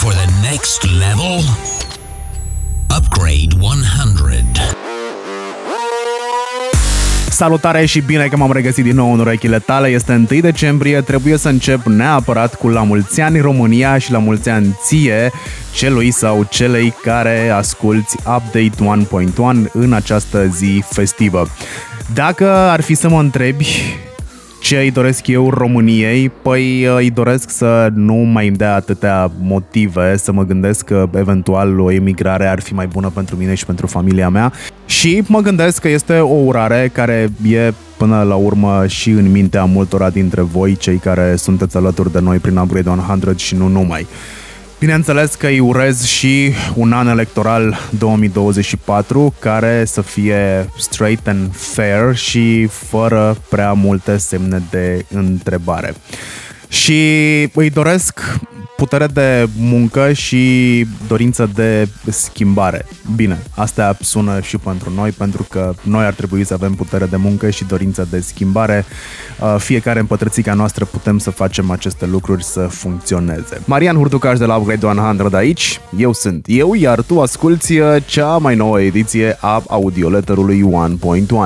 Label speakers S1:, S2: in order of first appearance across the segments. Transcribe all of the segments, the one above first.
S1: for the next level? Upgrade 100.
S2: Salutare și bine că m-am regăsit din nou în urechile tale. Este 1 decembrie, trebuie să încep neapărat cu la mulți ani România și la mulți ani ție, celui sau celei care asculti Update 1.1 în această zi festivă. Dacă ar fi să mă întrebi ce îi doresc eu României? Păi uh, îi doresc să nu mai îmi dea atâtea motive să mă gândesc că eventual o emigrare ar fi mai bună pentru mine și pentru familia mea. Și mă gândesc că este o urare care e până la urmă și în mintea multora dintre voi, cei care sunteți alături de noi prin Upgrade 100 și nu numai. Bineînțeles că îi urez și un an electoral 2024 care să fie straight and fair și fără prea multe semne de întrebare. Și îi doresc putere de muncă și dorință de schimbare. Bine, asta sună și pentru noi, pentru că noi ar trebui să avem putere de muncă și dorință de schimbare. Uh, fiecare în pătrățica noastră putem să facem aceste lucruri să funcționeze. Marian Hurducaș de la Upgrade 100 aici, eu sunt eu, iar tu asculti uh, cea mai nouă ediție a audioletterului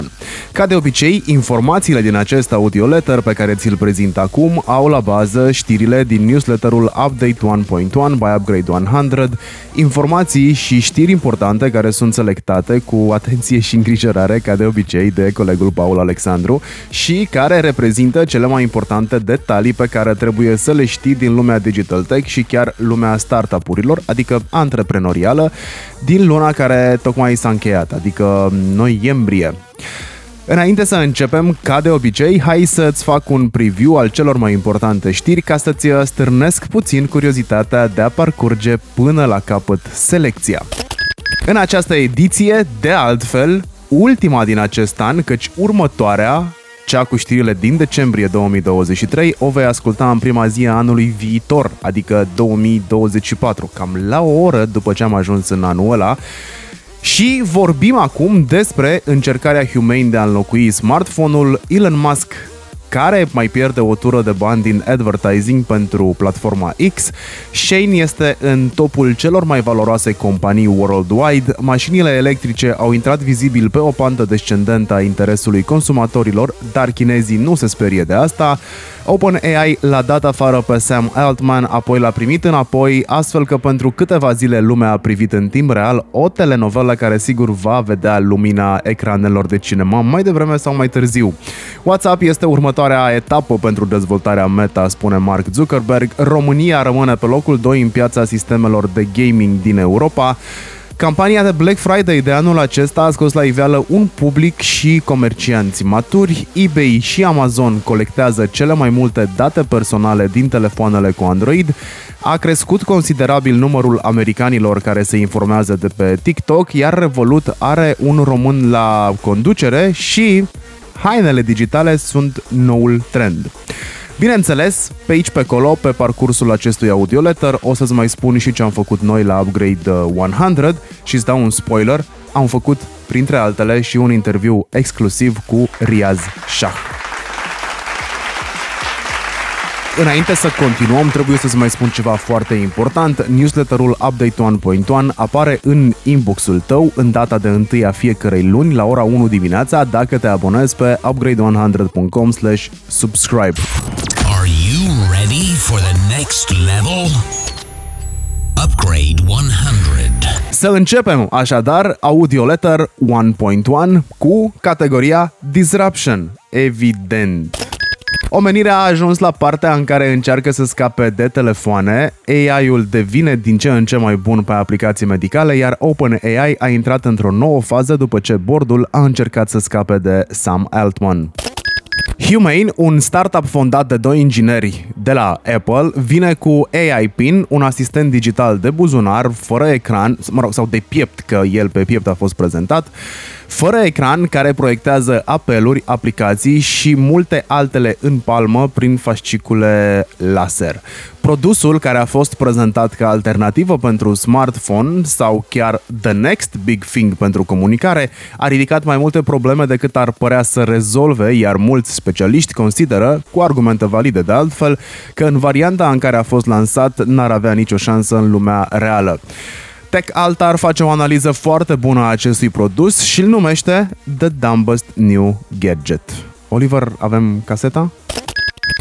S2: 1.1. Ca de obicei, informațiile din acest audioletter pe care ți-l prezint acum au la bază știrile din newsletterul Update Update 1.1 by Upgrade 100, informații și știri importante care sunt selectate cu atenție și îngrijorare, ca de obicei, de colegul Paul Alexandru și care reprezintă cele mai importante detalii pe care trebuie să le știi din lumea digital tech și chiar lumea startup-urilor, adică antreprenorială, din luna care tocmai s-a încheiat, adică noiembrie. Înainte să începem, ca de obicei, hai să-ți fac un preview al celor mai importante știri ca să-ți stârnesc puțin curiozitatea de a parcurge până la capăt selecția. În această ediție, de altfel, ultima din acest an, căci următoarea, cea cu știrile din decembrie 2023, o vei asculta în prima zi a anului viitor, adică 2024, cam la o oră după ce am ajuns în anul ăla, și vorbim acum despre încercarea Humane de a înlocui smartphone-ul Elon Musk care mai pierde o tură de bani din advertising pentru platforma X. Shane este în topul celor mai valoroase companii worldwide. Mașinile electrice au intrat vizibil pe o pantă descendentă a interesului consumatorilor, dar chinezii nu se sperie de asta. OpenAI l-a dat afară pe Sam Altman, apoi l-a primit înapoi, astfel că pentru câteva zile lumea a privit în timp real o telenovelă care sigur va vedea lumina ecranelor de cinema mai devreme sau mai târziu. WhatsApp este următoarea etapă pentru dezvoltarea Meta, spune Mark Zuckerberg. România rămâne pe locul 2 în piața sistemelor de gaming din Europa. Campania de Black Friday de anul acesta a scos la iveală un public și comercianți maturi. eBay și Amazon colectează cele mai multe date personale din telefoanele cu Android. A crescut considerabil numărul americanilor care se informează de pe TikTok, iar Revolut are un român la conducere și hainele digitale sunt noul trend. Bineînțeles, pe aici pe acolo, pe parcursul acestui audioletter, o să-ți mai spun și ce am făcut noi la Upgrade 100 uh, și îți dau un spoiler, am făcut, printre altele, și un interviu exclusiv cu Riaz Shah. Înainte să continuăm, trebuie să-ți mai spun ceva foarte important. Newsletterul Update 1.1 apare în inboxul tău în data de 1 a fiecărei luni la ora 1 dimineața dacă te abonezi pe upgrade100.com subscribe.
S1: Are you ready for the next level? Upgrade 100.
S2: Să începem așadar Audio Letter 1.1 cu categoria Disruption. Evident. Omenirea a ajuns la partea în care încearcă să scape de telefoane, AI-ul devine din ce în ce mai bun pe aplicații medicale, iar OpenAI a intrat într-o nouă fază după ce bordul a încercat să scape de Sam Altman. Humane, un startup fondat de doi ingineri de la Apple, vine cu AI Pin, un asistent digital de buzunar, fără ecran, mă rog, sau de piept, că el pe piept a fost prezentat, fără ecran care proiectează apeluri, aplicații și multe altele în palmă prin fascicule laser. Produsul care a fost prezentat ca alternativă pentru smartphone sau chiar the next big thing pentru comunicare a ridicat mai multe probleme decât ar părea să rezolve, iar mulți specialiști consideră, cu argumente valide de altfel, că în varianta în care a fost lansat n-ar avea nicio șansă în lumea reală. Tech Altar face o analiză foarte bună a acestui produs și îl numește The Dumbest New Gadget. Oliver, avem caseta?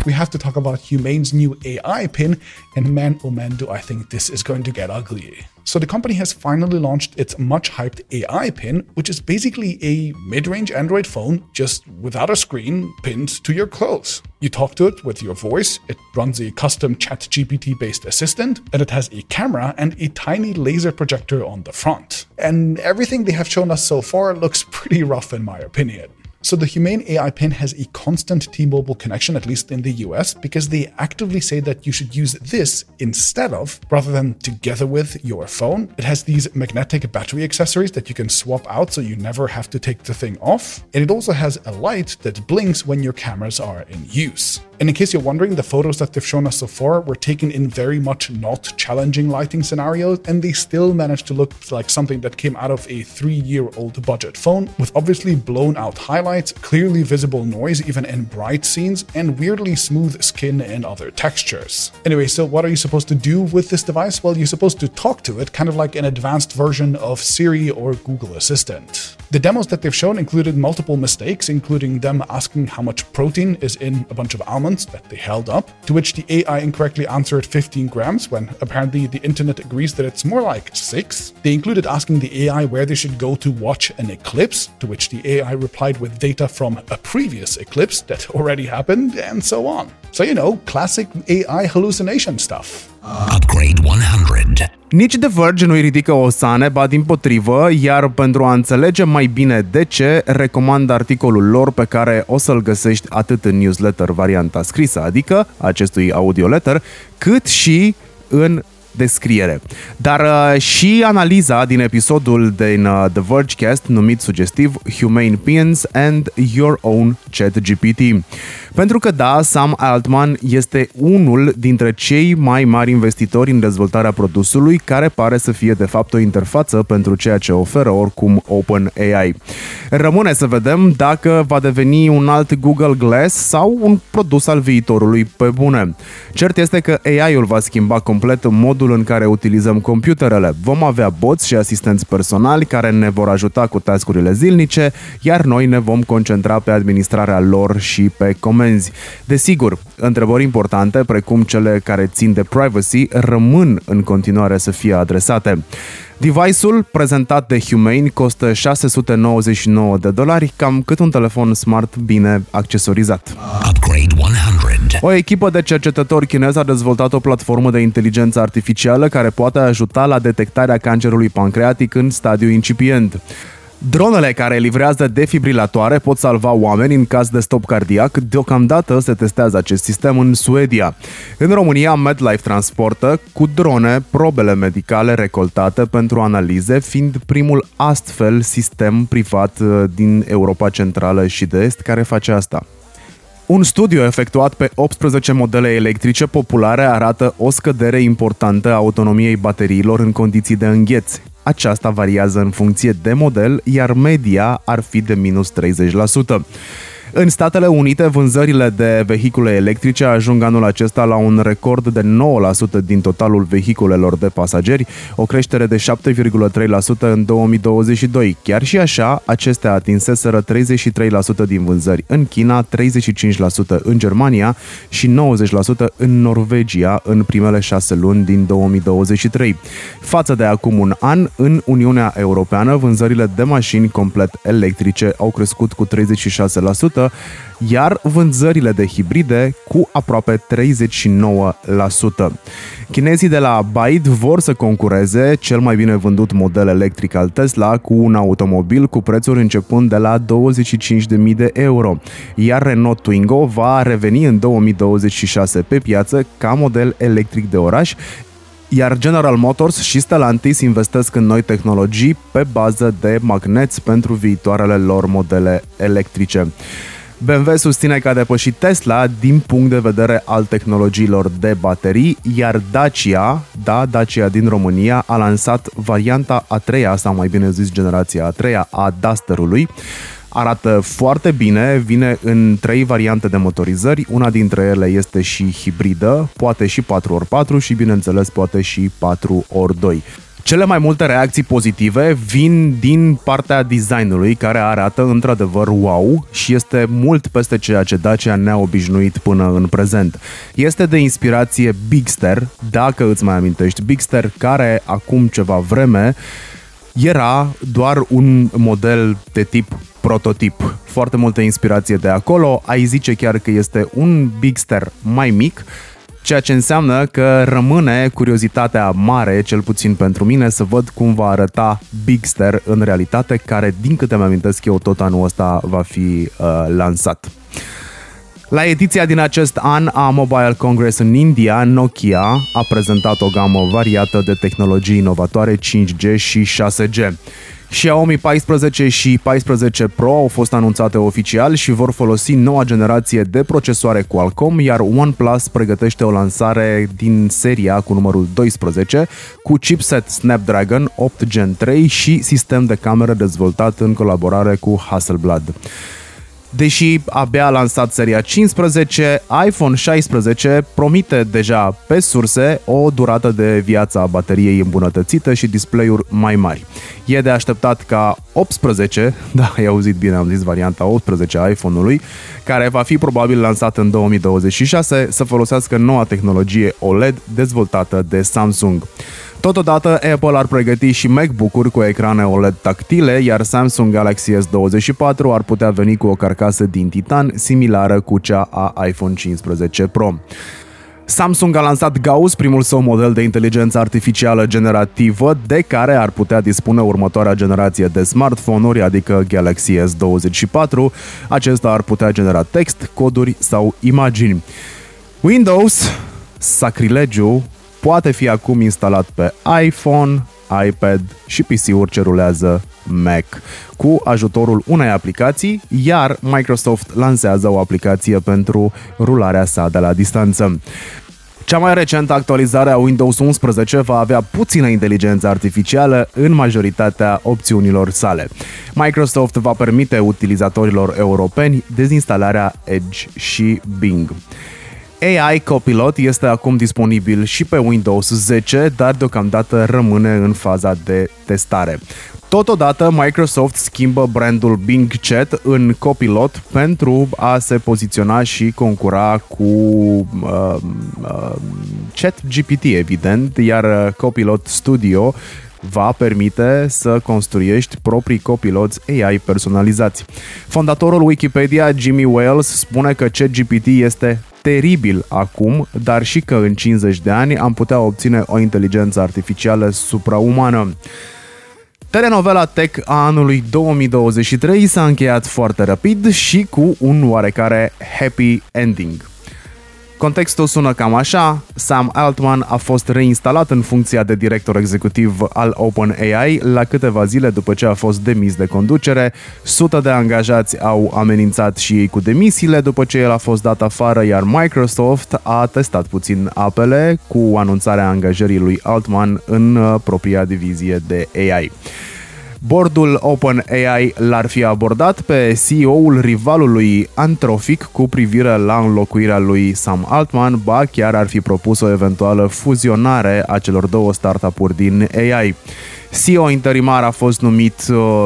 S3: We have to talk about Humane's new AI pin, and man, oh man, do I think this is going to get ugly. So the company has finally launched its much hyped AI pin, which is basically a mid-range Android phone just without a screen pinned to your clothes. You talk to it with your voice, it runs a custom ChatGPT based assistant, and it has a camera and a tiny laser projector on the front. And everything they have shown us so far looks pretty rough in my opinion. So the Humane AI pin has a constant T-Mobile connection, at least in the US, because they actively say that you should use this instead of, rather than together with your phone. It has these magnetic battery accessories that you can swap out so you never have to take the thing off. And it also has a light that blinks when your cameras are in use. And in case you're wondering, the photos that they've shown us so far were taken in very much not challenging lighting scenarios, and they still managed to look like something that came out of a three year old budget phone, with obviously blown out highlights, clearly visible noise even in bright scenes, and weirdly smooth skin and other textures. Anyway, so what are you supposed to do with this device? Well, you're supposed to talk to it, kind of like an advanced version of Siri or Google Assistant. The demos that they've shown included multiple mistakes, including them asking how much protein is in a bunch of almonds that they held up, to which the AI incorrectly answered 15 grams when apparently the internet agrees that it's more like 6. They included asking the AI where they should go to watch an eclipse, to which the AI replied with data from a previous eclipse that already happened, and so on. So, you know, classic AI hallucination stuff.
S1: Upgrade 100.
S2: Nici The Verge nu-i ridică o sane, ba din potrivă, iar pentru a înțelege mai bine de ce, recomand articolul lor pe care o să-l găsești atât în newsletter varianta scrisă, adică acestui audioletter, cât și în descriere. Dar uh, și analiza din episodul din uh, The Vergecast numit sugestiv Humane Pins and Your Own Chat GPT. Pentru că da, Sam Altman este unul dintre cei mai mari investitori în dezvoltarea produsului, care pare să fie de fapt o interfață pentru ceea ce oferă oricum OpenAI. Rămâne să vedem dacă va deveni un alt Google Glass sau un produs al viitorului pe bune. Cert este că AI-ul va schimba complet modul în care utilizăm computerele. Vom avea boți și asistenți personali care ne vor ajuta cu tascurile zilnice, iar noi ne vom concentra pe administrarea lor și pe comenzi. Desigur, întrebări importante, precum cele care țin de privacy, rămân în continuare să fie adresate. Device-ul prezentat de Humane costă 699 de dolari, cam cât un telefon smart bine accesorizat.
S1: Upgrade 100.
S2: O echipă de cercetători chinezi a dezvoltat o platformă de inteligență artificială care poate ajuta la detectarea cancerului pancreatic în stadiu incipient. Dronele care livrează defibrilatoare pot salva oameni în caz de stop cardiac. Deocamdată se testează acest sistem în Suedia. În România, MedLife transportă cu drone probele medicale recoltate pentru analize, fiind primul astfel sistem privat uh, din Europa Centrală și de Est care face asta. Un studiu efectuat pe 18 modele electrice populare arată o scădere importantă a autonomiei bateriilor în condiții de îngheț. Aceasta variază în funcție de model, iar media ar fi de minus 30%. În Statele Unite, vânzările de vehicule electrice ajung anul acesta la un record de 9% din totalul vehiculelor de pasageri, o creștere de 7,3% în 2022. Chiar și așa, acestea atinseseră 33% din vânzări în China, 35% în Germania și 90% în Norvegia în primele șase luni din 2023. Față de acum un an, în Uniunea Europeană, vânzările de mașini complet electrice au crescut cu 36%, iar vânzările de hibride cu aproape 39%. Chinezii de la BYD vor să concureze cel mai bine vândut model electric al Tesla cu un automobil cu prețuri începând de la 25.000 de euro, iar Renault Twingo va reveni în 2026 pe piață ca model electric de oraș, iar General Motors și Stellantis investesc în noi tehnologii pe bază de magneți pentru viitoarele lor modele electrice. BMW susține că a depășit Tesla din punct de vedere al tehnologiilor de baterii, iar Dacia, da, Dacia din România, a lansat varianta a treia, sau mai bine zis generația a treia a Dusterului, Arată foarte bine, vine în trei variante de motorizări, una dintre ele este și hibridă, poate și 4x4 și bineînțeles poate și 4x2. Cele mai multe reacții pozitive vin din partea designului, care arată într-adevăr wow și este mult peste ceea ce Dacia ne-a obișnuit până în prezent. Este de inspirație Bigster, dacă îți mai amintești, Bigster care acum ceva vreme era doar un model de tip prototip. Foarte multă inspirație de acolo, ai zice chiar că este un Bigster mai mic, ceea ce înseamnă că rămâne curiozitatea mare, cel puțin pentru mine, să văd cum va arăta Bigster în realitate, care, din câte mi amintesc eu, tot anul ăsta va fi uh, lansat. La ediția din acest an a Mobile Congress în India, Nokia a prezentat o gamă variată de tehnologii inovatoare 5G și 6G. Xiaomi 14 și 14 Pro au fost anunțate oficial și vor folosi noua generație de procesoare Qualcomm, iar OnePlus pregătește o lansare din seria cu numărul 12 cu chipset Snapdragon 8 Gen 3 și sistem de cameră dezvoltat în colaborare cu Hasselblad. Deși abia a lansat seria 15, iPhone 16 promite deja pe surse o durată de viață a bateriei îmbunătățită și display-uri mai mari. E de așteptat ca 18, da, ai auzit bine, am zis varianta 18 a iPhone-ului, care va fi probabil lansat în 2026, să folosească noua tehnologie OLED dezvoltată de Samsung. Totodată, Apple ar pregăti și MacBook-uri cu ecrane OLED tactile, iar Samsung Galaxy S24 ar putea veni cu o carcasă din titan similară cu cea a iPhone 15 Pro. Samsung a lansat Gauss, primul său model de inteligență artificială generativă, de care ar putea dispune următoarea generație de smartphone-uri, adică Galaxy S24. Acesta ar putea genera text, coduri sau imagini. Windows, sacrilegiu, poate fi acum instalat pe iPhone, iPad și PC-uri ce rulează Mac cu ajutorul unei aplicații, iar Microsoft lansează o aplicație pentru rularea sa de la distanță. Cea mai recentă actualizare a Windows 11 va avea puțină inteligență artificială în majoritatea opțiunilor sale. Microsoft va permite utilizatorilor europeni dezinstalarea Edge și Bing. AI Copilot este acum disponibil și pe Windows 10, dar deocamdată rămâne în faza de testare. Totodată, Microsoft schimbă brandul Bing Chat în Copilot pentru a se poziționa și concura cu uh, uh, Chat GPT, evident, iar Copilot Studio va permite să construiești proprii copiloți AI personalizați. Fondatorul Wikipedia, Jimmy Wales, spune că ChatGPT este teribil acum, dar și că în 50 de ani am putea obține o inteligență artificială supraumană. Telenovela Tech a anului 2023 s-a încheiat foarte rapid și cu un oarecare happy ending. Contextul sună cam așa, Sam Altman a fost reinstalat în funcția de director executiv al OpenAI la câteva zile după ce a fost demis de conducere, sute de angajați au amenințat și ei cu demisiile după ce el a fost dat afară, iar Microsoft a testat puțin apele cu anunțarea angajării lui Altman în uh, propria divizie de AI. Bordul OpenAI l-ar fi abordat pe CEO-ul rivalului Anthropic cu privire la înlocuirea lui Sam Altman, ba chiar ar fi propus o eventuală fuzionare a celor două startup-uri din AI. CEO interimar a fost numit uh,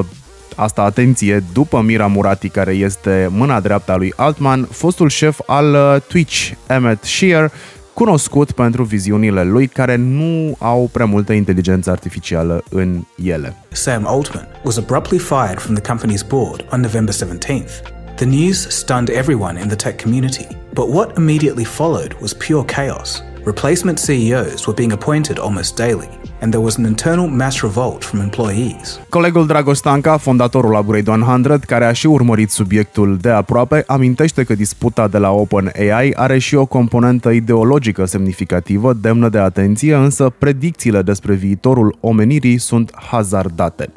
S2: Asta, atenție, după Mira Murati, care este mâna dreaptă a lui Altman, fostul șef al uh, Twitch, Emmett Shear, cunoscut pentru viziunile lui care nu au prea multă inteligență artificială în ele.
S4: Sam Altman was abruptly fired from the company's board on November 17th. The news stunned everyone in the tech community, but what immediately followed was pure chaos. Replacement CEOs were being appointed almost daily, and there was an internal mass revolt from employees.
S2: Colegul Dragostanca, fondatorul Upgrade 100, care a și urmărit subiectul de aproape, amintește că disputa de la OpenAI are și o componentă ideologică semnificativă, demnă de atenție, însă predicțiile despre viitorul omenirii sunt hazardate.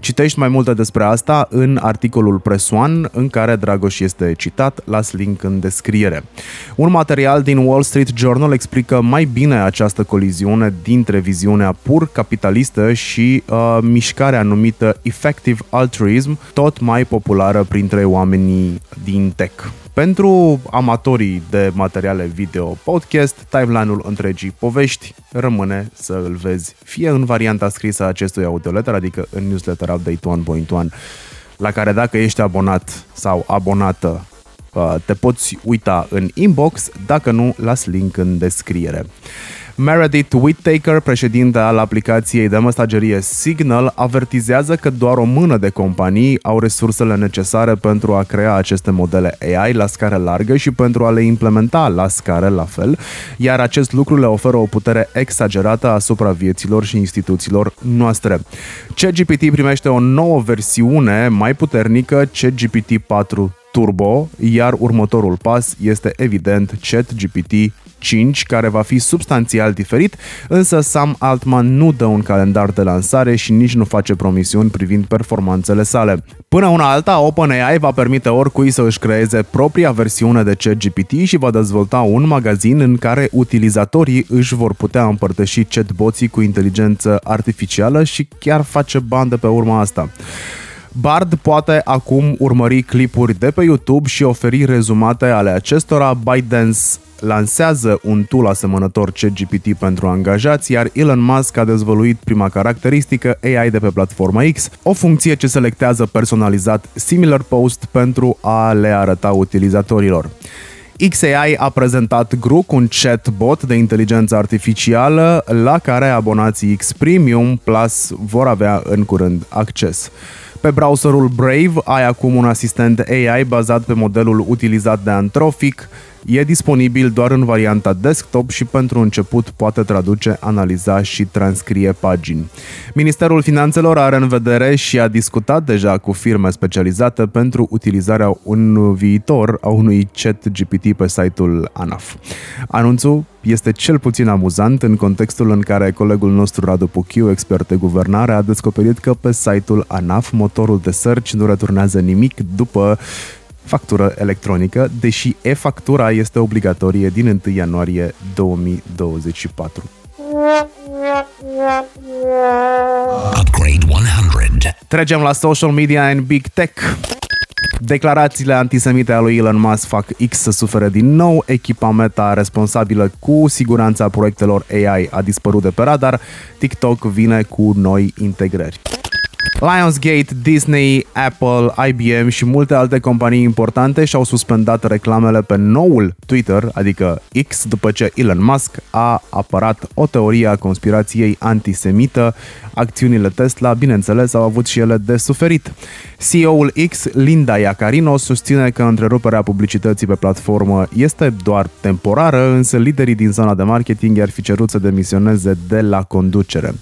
S2: Citești mai multe despre asta în articolul Press One, în care Dragoș este citat, las link în descriere. Un material din Wall Street Journal explică mai bine această coliziune dintre viziunea pur capitalistă și uh, mișcarea numită Effective Altruism, tot mai populară printre oamenii din tech. Pentru amatorii de materiale video podcast, timeline-ul întregii povești rămâne să îl vezi fie în varianta scrisă a acestui audioletter, adică în newsletter update 1.1, la care dacă ești abonat sau abonată uh, te poți uita în inbox, dacă nu, las link în descriere. Meredith Whittaker, președinte al aplicației de mesagerie Signal, avertizează că doar o mână de companii au resursele necesare pentru a crea aceste modele AI la scară largă și pentru a le implementa la scară la fel, iar acest lucru le oferă o putere exagerată asupra vieților și instituțiilor noastre. ChatGPT primește o nouă versiune mai puternică, ChatGPT 4 Turbo, iar următorul pas este evident ChatGPT 5, care va fi substanțial diferit, însă Sam Altman nu dă un calendar de lansare și nici nu face promisiuni privind performanțele sale. Până una alta, OpenAI va permite oricui să își creeze propria versiune de ChatGPT și va dezvolta un magazin în care utilizatorii își vor putea împărtăși chatboții cu inteligență artificială și chiar face bani de pe urma asta. Bard poate acum urmări clipuri de pe YouTube și oferi rezumate ale acestora. ByteDance lansează un tool asemănător ChatGPT pentru angajați, iar Elon Musk a dezvăluit prima caracteristică AI de pe platforma X, o funcție ce selectează personalizat similar post pentru a le arăta utilizatorilor. XAI a prezentat Grook, un chatbot de inteligență artificială la care abonații X Premium Plus vor avea în curând acces. Pe browserul Brave ai acum un asistent AI bazat pe modelul utilizat de Anthropic, E disponibil doar în varianta desktop și pentru început poate traduce, analiza și transcrie pagini. Ministerul Finanțelor are în vedere și a discutat deja cu firme specializate pentru utilizarea un viitor a unui chat GPT pe site-ul ANAF. Anunțul este cel puțin amuzant în contextul în care colegul nostru Radu Puchiu, expert de guvernare, a descoperit că pe site-ul ANAF motorul de search nu returnează nimic după factură electronică, deși e-factura este obligatorie din 1 ianuarie 2024.
S1: Upgrade 100.
S2: Trecem la social media and big tech. Declarațiile antisemite a lui Elon Musk fac X să sufere din nou. Echipa Meta responsabilă cu siguranța proiectelor AI a dispărut de pe radar. TikTok vine cu noi integrări. Lionsgate, Disney, Apple, IBM și multe alte companii importante și-au suspendat reclamele pe noul Twitter, adică X, după ce Elon Musk a apărat o teorie a conspirației antisemită. Acțiunile Tesla, bineînțeles, au avut și ele de suferit. CEO-ul X, Linda Iacarino, susține că întreruperea publicității pe platformă este doar temporară, însă liderii din zona de marketing ar fi cerut să demisioneze de la conducere.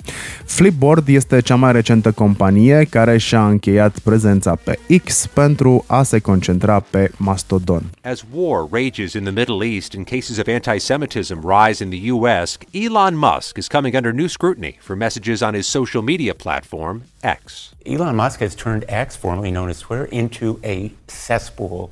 S2: Flipboard este cea mai recentă companie care și-a încheiat prezența pe X pentru a se concentra pe Mastodon.
S5: As war rages in the Middle East and cases of anti-Semitism rise in the U.S., Elon Musk is coming under new scrutiny for messages on his social media platform, X.
S6: Elon Musk has turned X, formerly known as Twitter, into a cesspool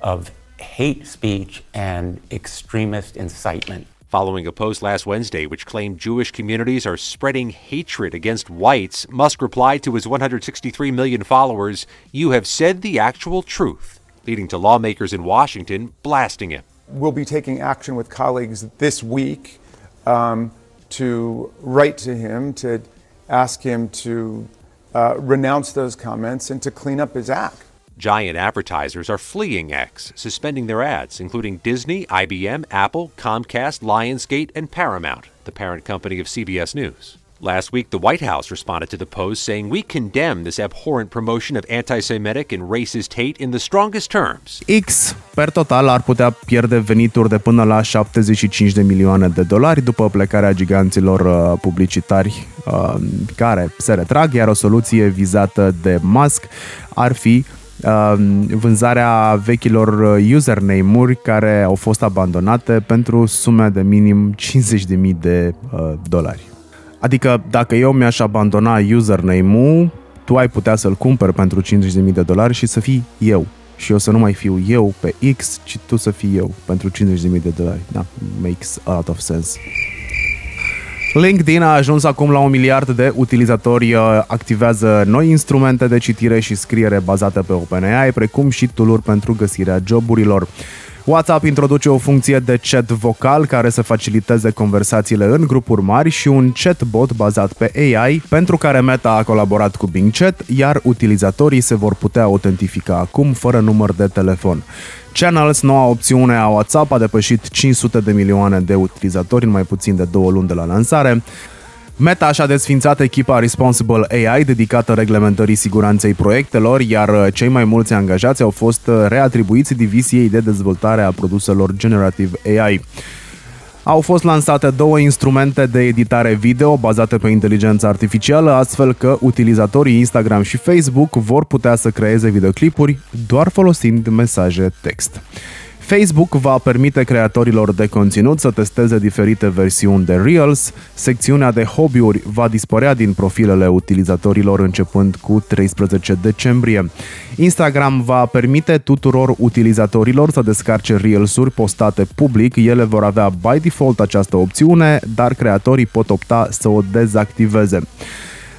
S6: of hate speech and extremist incitement.
S5: Following a post last Wednesday which claimed Jewish communities are spreading hatred against whites, Musk replied to his 163 million followers, You have said the actual truth, leading to lawmakers in Washington blasting him.
S7: We'll be taking action with colleagues this week um, to write to him, to ask him to uh, renounce those comments and to clean up his act.
S5: Giant advertisers are fleeing X, suspending their ads, including Disney, IBM, Apple, Comcast, Lionsgate, and Paramount, the parent company of CBS News. Last week, the White House responded to the post saying, We condemn this abhorrent promotion of anti Semitic and racist hate in the strongest terms.
S2: X, per total, ar putea pierde venituri de până la 75 de milioane de dolari după plecarea giganților uh, publicitari uh, care se retrag, iar o soluție vizată de Musk ar fi vânzarea vechilor username-uri care au fost abandonate pentru sume de minim 50.000 de dolari. Adică dacă eu mi-aș abandona username-ul, tu ai putea să-l cumperi pentru 50.000 de dolari și să fii eu. Și eu să nu mai fiu eu pe X, ci tu să fii eu pentru 50.000 de dolari. Da, makes a lot of sense. LinkedIn a ajuns acum la un miliard de utilizatori, uh, activează noi instrumente de citire și scriere bazate pe OpenAI, precum și tool pentru găsirea joburilor. WhatsApp introduce o funcție de chat vocal care să faciliteze conversațiile în grupuri mari și un chatbot bazat pe AI, pentru care Meta a colaborat cu Bing Chat, iar utilizatorii se vor putea autentifica acum fără număr de telefon. Channels, noua opțiune a WhatsApp, a depășit 500 de milioane de utilizatori în mai puțin de două luni de la lansare. Meta și-a desfințat echipa Responsible AI dedicată reglementării siguranței proiectelor, iar uh, cei mai mulți angajați au fost uh, reatribuiți diviziei de dezvoltare a produselor Generative AI. Au fost lansate două instrumente de editare video bazate pe inteligență artificială, astfel că utilizatorii Instagram și Facebook vor putea să creeze videoclipuri doar folosind mesaje text. Facebook va permite creatorilor de conținut să testeze diferite versiuni de Reels. Secțiunea de hobby-uri va dispărea din profilele utilizatorilor începând cu 13 decembrie. Instagram va permite tuturor utilizatorilor să descarce Reels-uri postate public. Ele vor avea by default această opțiune, dar creatorii pot opta să o dezactiveze.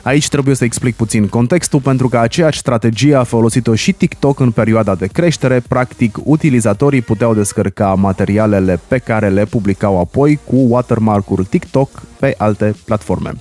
S2: Aici trebuie să explic puțin contextul pentru că aceeași strategie a folosit-o și TikTok în perioada de creștere. Practic, utilizatorii puteau descărca materialele pe care le publicau apoi cu watermark-ul TikTok pe alte platforme.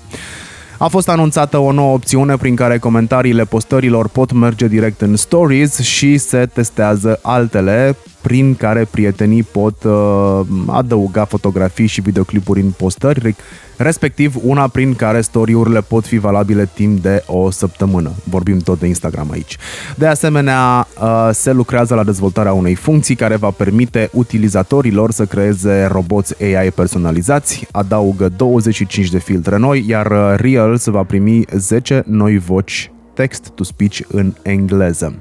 S2: A fost anunțată o nouă opțiune prin care comentariile postărilor pot merge direct în stories și se testează altele prin care prietenii pot uh, adăuga fotografii și videoclipuri în postări, respectiv una prin care story-urile pot fi valabile timp de o săptămână. Vorbim tot de Instagram aici. De asemenea, uh, se lucrează la dezvoltarea unei funcții care va permite utilizatorilor să creeze roboți AI personalizați, adaugă 25 de filtre noi, iar uh, Reels va primi 10 noi voci text-to-speech în engleză.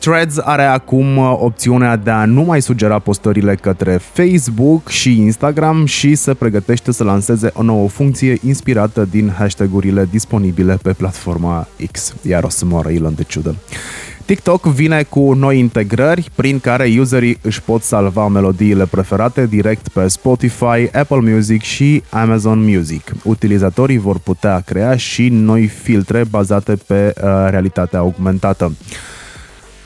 S2: Threads are acum uh, opțiunea de a nu mai sugera postările către Facebook și Instagram și se pregătește să lanseze o nouă funcție inspirată din hashtagurile disponibile pe platforma X, iar o să moară Elon de ciudă. TikTok vine cu noi integrări prin care userii își pot salva melodiile preferate direct pe Spotify, Apple Music și Amazon Music. Utilizatorii vor putea crea și noi filtre bazate pe uh, realitatea augmentată.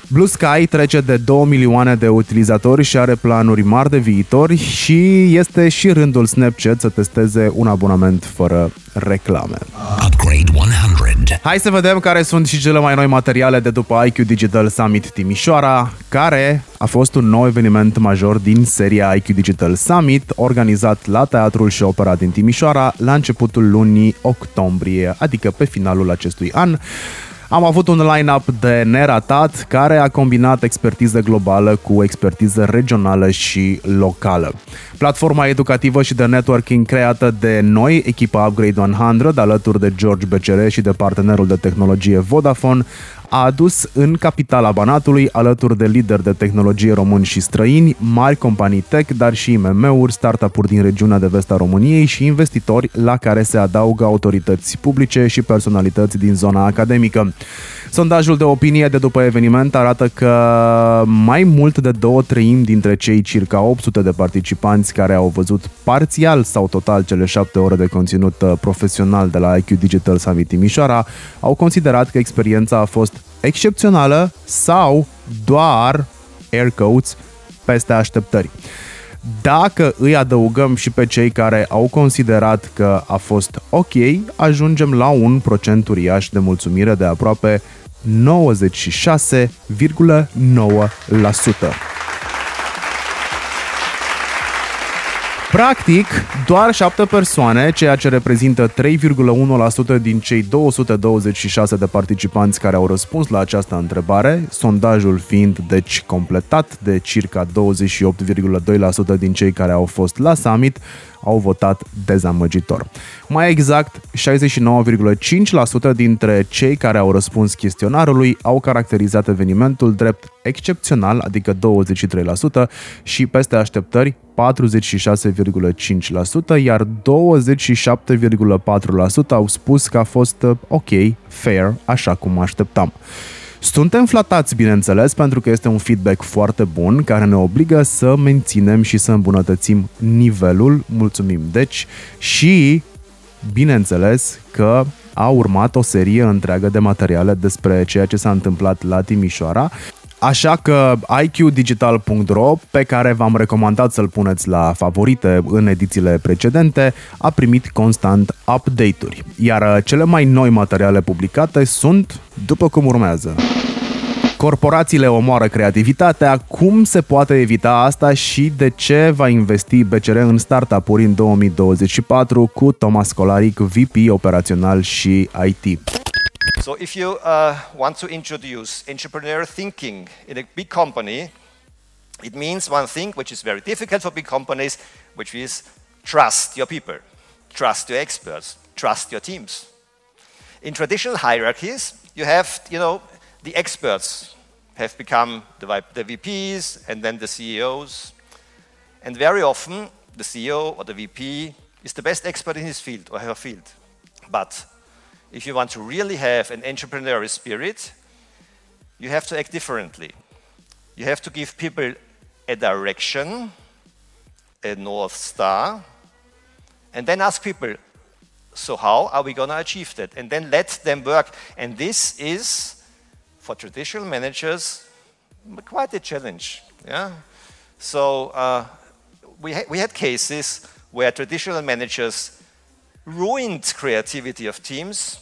S2: Blue Sky trece de 2 milioane de utilizatori și are planuri mari de viitori și este și rândul Snapchat să testeze un abonament fără reclame. Upgrade 100. Hai să vedem care sunt și cele mai noi materiale de după IQ Digital Summit Timișoara, care a fost un nou eveniment major din seria IQ Digital Summit, organizat la Teatrul și Opera din Timișoara la începutul lunii octombrie, adică pe finalul acestui an. Am avut un line-up de neratat care a combinat expertiză globală cu expertiză regională și locală. Platforma educativă și de networking creată de noi, echipa Upgrade 100, alături de George BCR și de partenerul de tehnologie Vodafone, a adus în capitala Banatului, alături de lideri de tehnologie români și străini, mari companii tech, dar și IMM-uri, startup-uri din regiunea de vest a României și investitori la care se adaugă autorități publice și personalități din zona academică. Sondajul de opinie de după eveniment arată că mai mult de două treimi dintre cei circa 800 de participanți care au văzut parțial sau total cele șapte ore de conținut uh, profesional de la IQ Digital Summit Timișoara au considerat că experiența a fost excepțională sau doar air quotes peste așteptări. Dacă îi adăugăm și pe cei care au considerat că a fost ok, ajungem la un procent uriaș de mulțumire de aproape 96,9%. Practic, doar 7 persoane, ceea ce reprezintă 3,1% din cei 226 de participanți care au răspuns la această întrebare, sondajul fiind deci completat de circa 28,2% din cei care au fost la summit, au votat dezamăgitor. Mai exact, 69,5% dintre cei care au răspuns chestionarului au caracterizat evenimentul drept excepțional, adică 23%, și peste așteptări 46,5%, iar 27,4% au spus că a fost ok, fair, așa cum așteptam. Suntem flatați, bineînțeles, pentru că este un feedback foarte bun care ne obligă să menținem și să îmbunătățim nivelul. Mulțumim, deci, și bineînțeles că a urmat o serie întreagă de materiale despre ceea ce s-a întâmplat la Timișoara. Așa că iqdigital.ro, pe care v-am recomandat să-l puneți la favorite în edițiile precedente, a primit constant update-uri, iar cele mai noi materiale publicate sunt după cum urmează. Corporațiile omoară creativitatea, cum se poate evita asta și de ce va investi BCR în startup-uri în 2024 cu Thomas Colaric, VP operațional și IT.
S8: So if you uh, want to introduce entrepreneur thinking in a big company, it means one thing which is very difficult for big companies, which is trust your people, trust your experts, trust your teams. In traditional hierarchies, you have, you know, the experts have become the, the VPs and then the CEOs. And very often, the CEO or the VP is the best expert in his field or her field. But if you want to really have an entrepreneurial spirit, you have to act differently. You have to give people a direction, a North Star, and then ask people, so how are we going to achieve that? And then let them work. And this is, for traditional managers, quite a challenge. Yeah? So uh, we, ha- we had cases where traditional managers ruined creativity of teams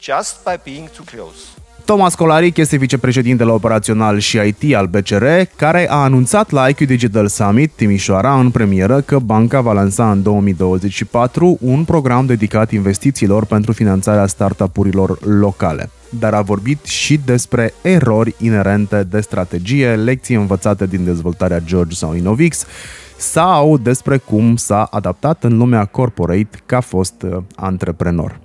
S8: just by being too close.
S2: Thomas Colaric este vicepreședintele operațional și IT al BCR, care a anunțat la IQ Digital Summit Timișoara în premieră că banca va lansa în 2024 un program dedicat investițiilor pentru finanțarea startup-urilor locale. Dar a vorbit și despre erori inerente de strategie, lecții învățate din dezvoltarea George sau Innovix, sau despre cum s-a adaptat în lumea corporate ca fost uh, antreprenor.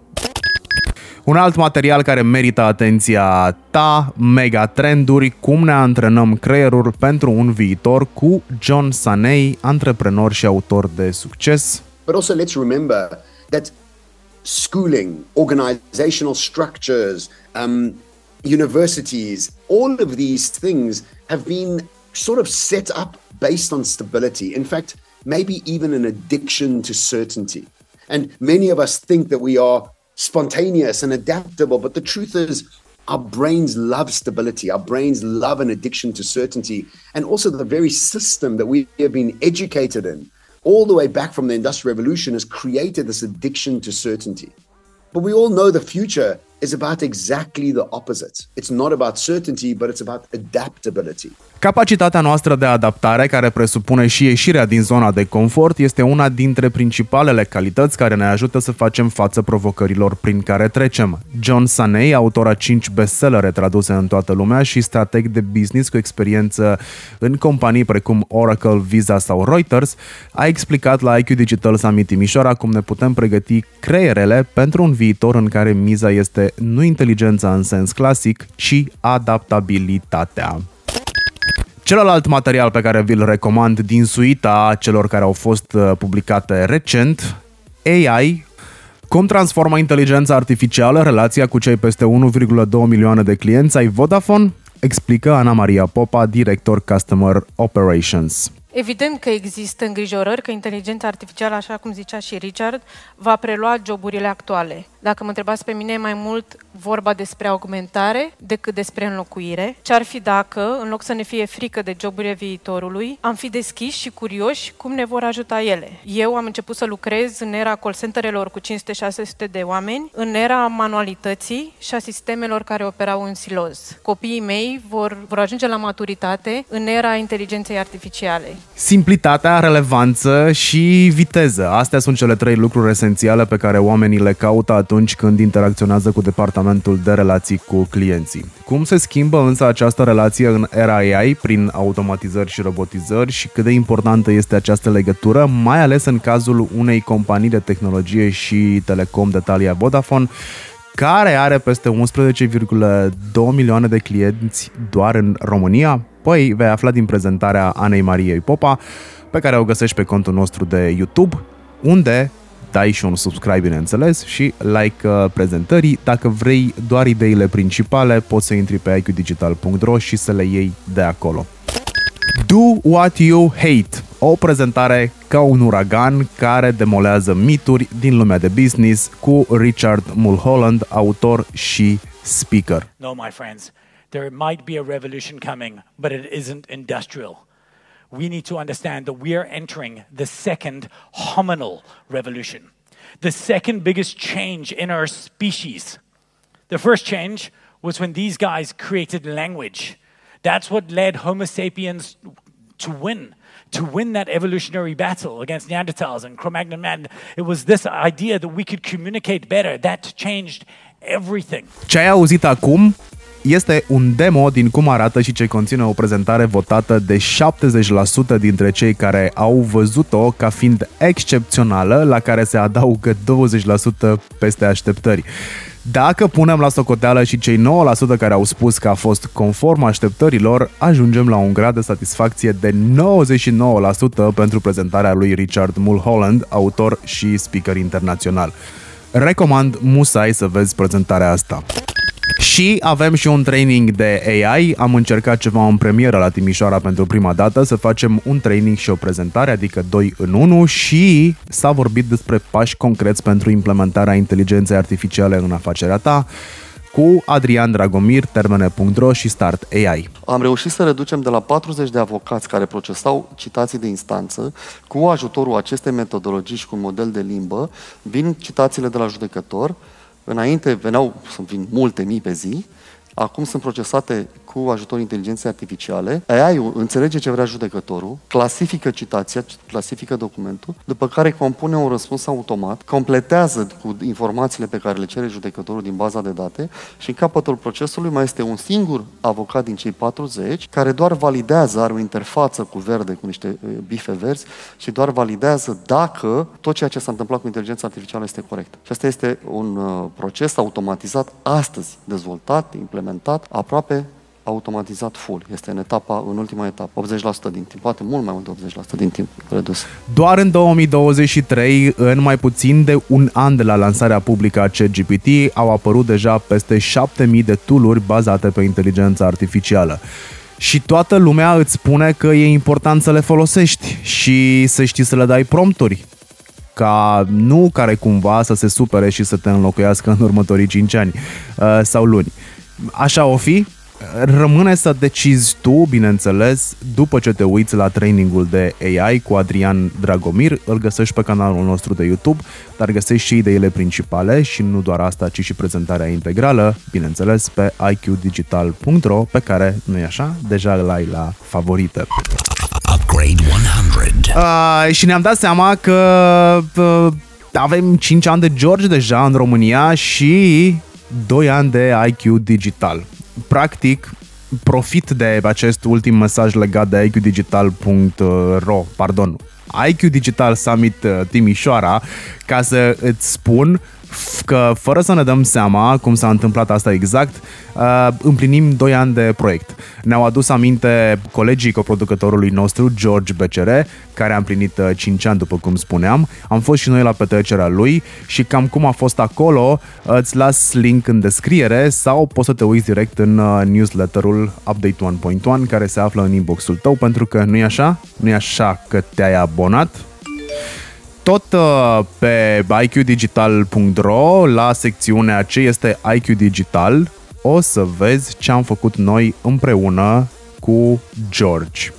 S2: Un alt material care merită atenția ta, mega trenduri, cum ne antrenăm creierul pentru un viitor cu John Sanei, antreprenor și autor de succes.
S9: But also let's remember that schooling, organizational structures, um, universities, all of these things have been sort of set up based on stability. In fact, maybe even an addiction to certainty. And many of us think that we are spontaneous and adaptable. But the truth is, our brains love stability. Our brains love an addiction to certainty. And also, the very system that we have been educated in, all the way back from the Industrial Revolution, has created this addiction to certainty. But we all know the future is about exactly the opposite. It's not about certainty, but it's about adaptability.
S2: Capacitatea noastră de adaptare, care presupune și ieșirea din zona de confort, este una dintre principalele calități care ne ajută să facem față provocărilor prin care trecem. John Sanei, autor a 5 bestsellere traduse în toată lumea și strateg de business cu experiență în companii precum Oracle, Visa sau Reuters, a explicat la IQ Digital Summit Timișoara cum ne putem pregăti creierele pentru un viitor în care miza este nu inteligența în sens clasic, ci adaptabilitatea. Celălalt material pe care vi-l recomand din suita celor care au fost uh, publicate recent, AI, cum transformă inteligența artificială relația cu cei peste 1,2 milioane de clienți ai Vodafone? Explică Ana Maria Popa, director Customer Operations.
S10: Evident că există îngrijorări că inteligența artificială, așa cum zicea și Richard, va prelua joburile actuale. Dacă mă întrebați pe mine, e mai mult vorba despre augmentare decât despre înlocuire. Ce ar fi dacă, în loc să ne fie frică de joburile viitorului, am fi deschiși și curioși cum ne vor ajuta ele. Eu am început să lucrez în era call centerelor cu 500-600 de oameni, în era manualității și a sistemelor care operau în siloz. Copiii mei vor, vor ajunge la maturitate în era inteligenței artificiale.
S2: Simplitatea, relevanță și viteză. Astea sunt cele trei lucruri esențiale pe care oamenii le caută atunci când interacționează cu departamentul de relații cu clienții. Cum se schimbă însă această relație în era AI prin automatizări și robotizări și cât de importantă este această legătură, mai ales în cazul unei companii de tehnologie și telecom de talia Vodafone, care are peste 11,2 milioane de clienți doar în România? Păi vei afla din prezentarea Anei Mariei Popa, pe care o găsești pe contul nostru de YouTube, unde dai și un subscribe, bineînțeles, și like uh, prezentării. Dacă vrei doar ideile principale, poți să intri pe iqdigital.ro și să le iei de acolo. Do What You Hate, o prezentare ca un uragan care demolează mituri din lumea de business cu Richard Mulholland, autor și speaker.
S11: No, my friends, there might be a revolution coming, but it isn't industrial. We need to understand that we are entering the second hominal revolution, the second biggest change in our species. The first change was when these guys created language. That's what led Homo sapiens to win, to win that evolutionary battle against Neanderthals and Cro-Magnon man. It was this idea that we could communicate better that changed everything.
S2: Ce ai auzit acum este un demo din cum arată și ce conține o prezentare votată de 70% dintre cei care au văzut-o ca fiind excepțională, la care se adaugă 20% peste așteptări. Dacă punem la socoteală și cei 9% care au spus că a fost conform așteptărilor, ajungem la un grad de satisfacție de 99% pentru prezentarea lui Richard Mulholland, autor și speaker internațional. Recomand musai să vezi prezentarea asta. Și avem și un training de AI. Am încercat ceva în premieră la Timișoara pentru prima dată, să facem un training și o prezentare, adică 2 în 1 și s-a vorbit despre pași concreți pentru implementarea inteligenței artificiale în afacerea ta cu Adrian Dragomir, termene.ro și Start AI.
S12: Am reușit să reducem de la 40 de avocați care procesau citații de instanță, cu ajutorul acestei metodologii și cu un model de limbă, vin citațiile de la judecător, Înainte veneau, să vin multe mii pe zi, acum sunt procesate cu ajutorul inteligenței artificiale. AI-ul înțelege ce vrea judecătorul, clasifică citația, clasifică documentul, după care compune un răspuns automat, completează cu informațiile pe care le cere judecătorul din baza de date și în capătul procesului mai este un singur avocat din cei 40 care doar validează, are o interfață cu verde, cu niște bife verzi și doar validează dacă tot ceea ce s-a întâmplat cu inteligența artificială este corect. Și asta este un proces automatizat astăzi, dezvoltat, implementat, aproape automatizat full. Este în etapa, în ultima etapă, 80% din timp, poate mult mai mult de 80% din timp redus.
S2: Doar în 2023, în mai puțin de un an de la lansarea publică a ChatGPT, au apărut deja peste 7000 de tooluri bazate pe inteligența artificială. Și toată lumea îți spune că e important să le folosești și să știi să le dai prompturi ca nu care cumva să se supere și să te înlocuiască în următorii 5 ani uh, sau luni. Așa o fi, Rămâne să decizi tu, bineînțeles, după ce te uiți la trainingul de AI cu Adrian Dragomir, îl găsești pe canalul nostru de YouTube, dar găsești și ideile principale și nu doar asta, ci și prezentarea integrală, bineînțeles, pe iqdigital.ro, pe care, nu-i așa, deja îl ai la favorită. Upgrade 100. Uh, și ne-am dat seama că uh, avem 5 ani de George deja în România și 2 ani de IQ Digital. Practic, profit de acest ultim mesaj legat de iqdigital.ro, pardon, IQ Digital Summit uh, Timișoara, ca să îți spun că fără să ne dăm seama cum s-a întâmplat asta exact, uh, împlinim 2 ani de proiect. Ne-au adus aminte colegii coproducătorului nostru, George BCR, care a împlinit 5 uh, ani, după cum spuneam. Am fost și noi la petrecerea lui și cam cum a fost acolo, îți las link în descriere sau poți să te uiți direct în uh, newsletterul Update 1.1 care se află în inboxul tău, pentru că nu e așa? Nu e așa că te-ai abonat? Tot uh, pe iqdigital.ro, la secțiunea ce este IQ Digital, o să vezi ce am făcut noi împreună cu George.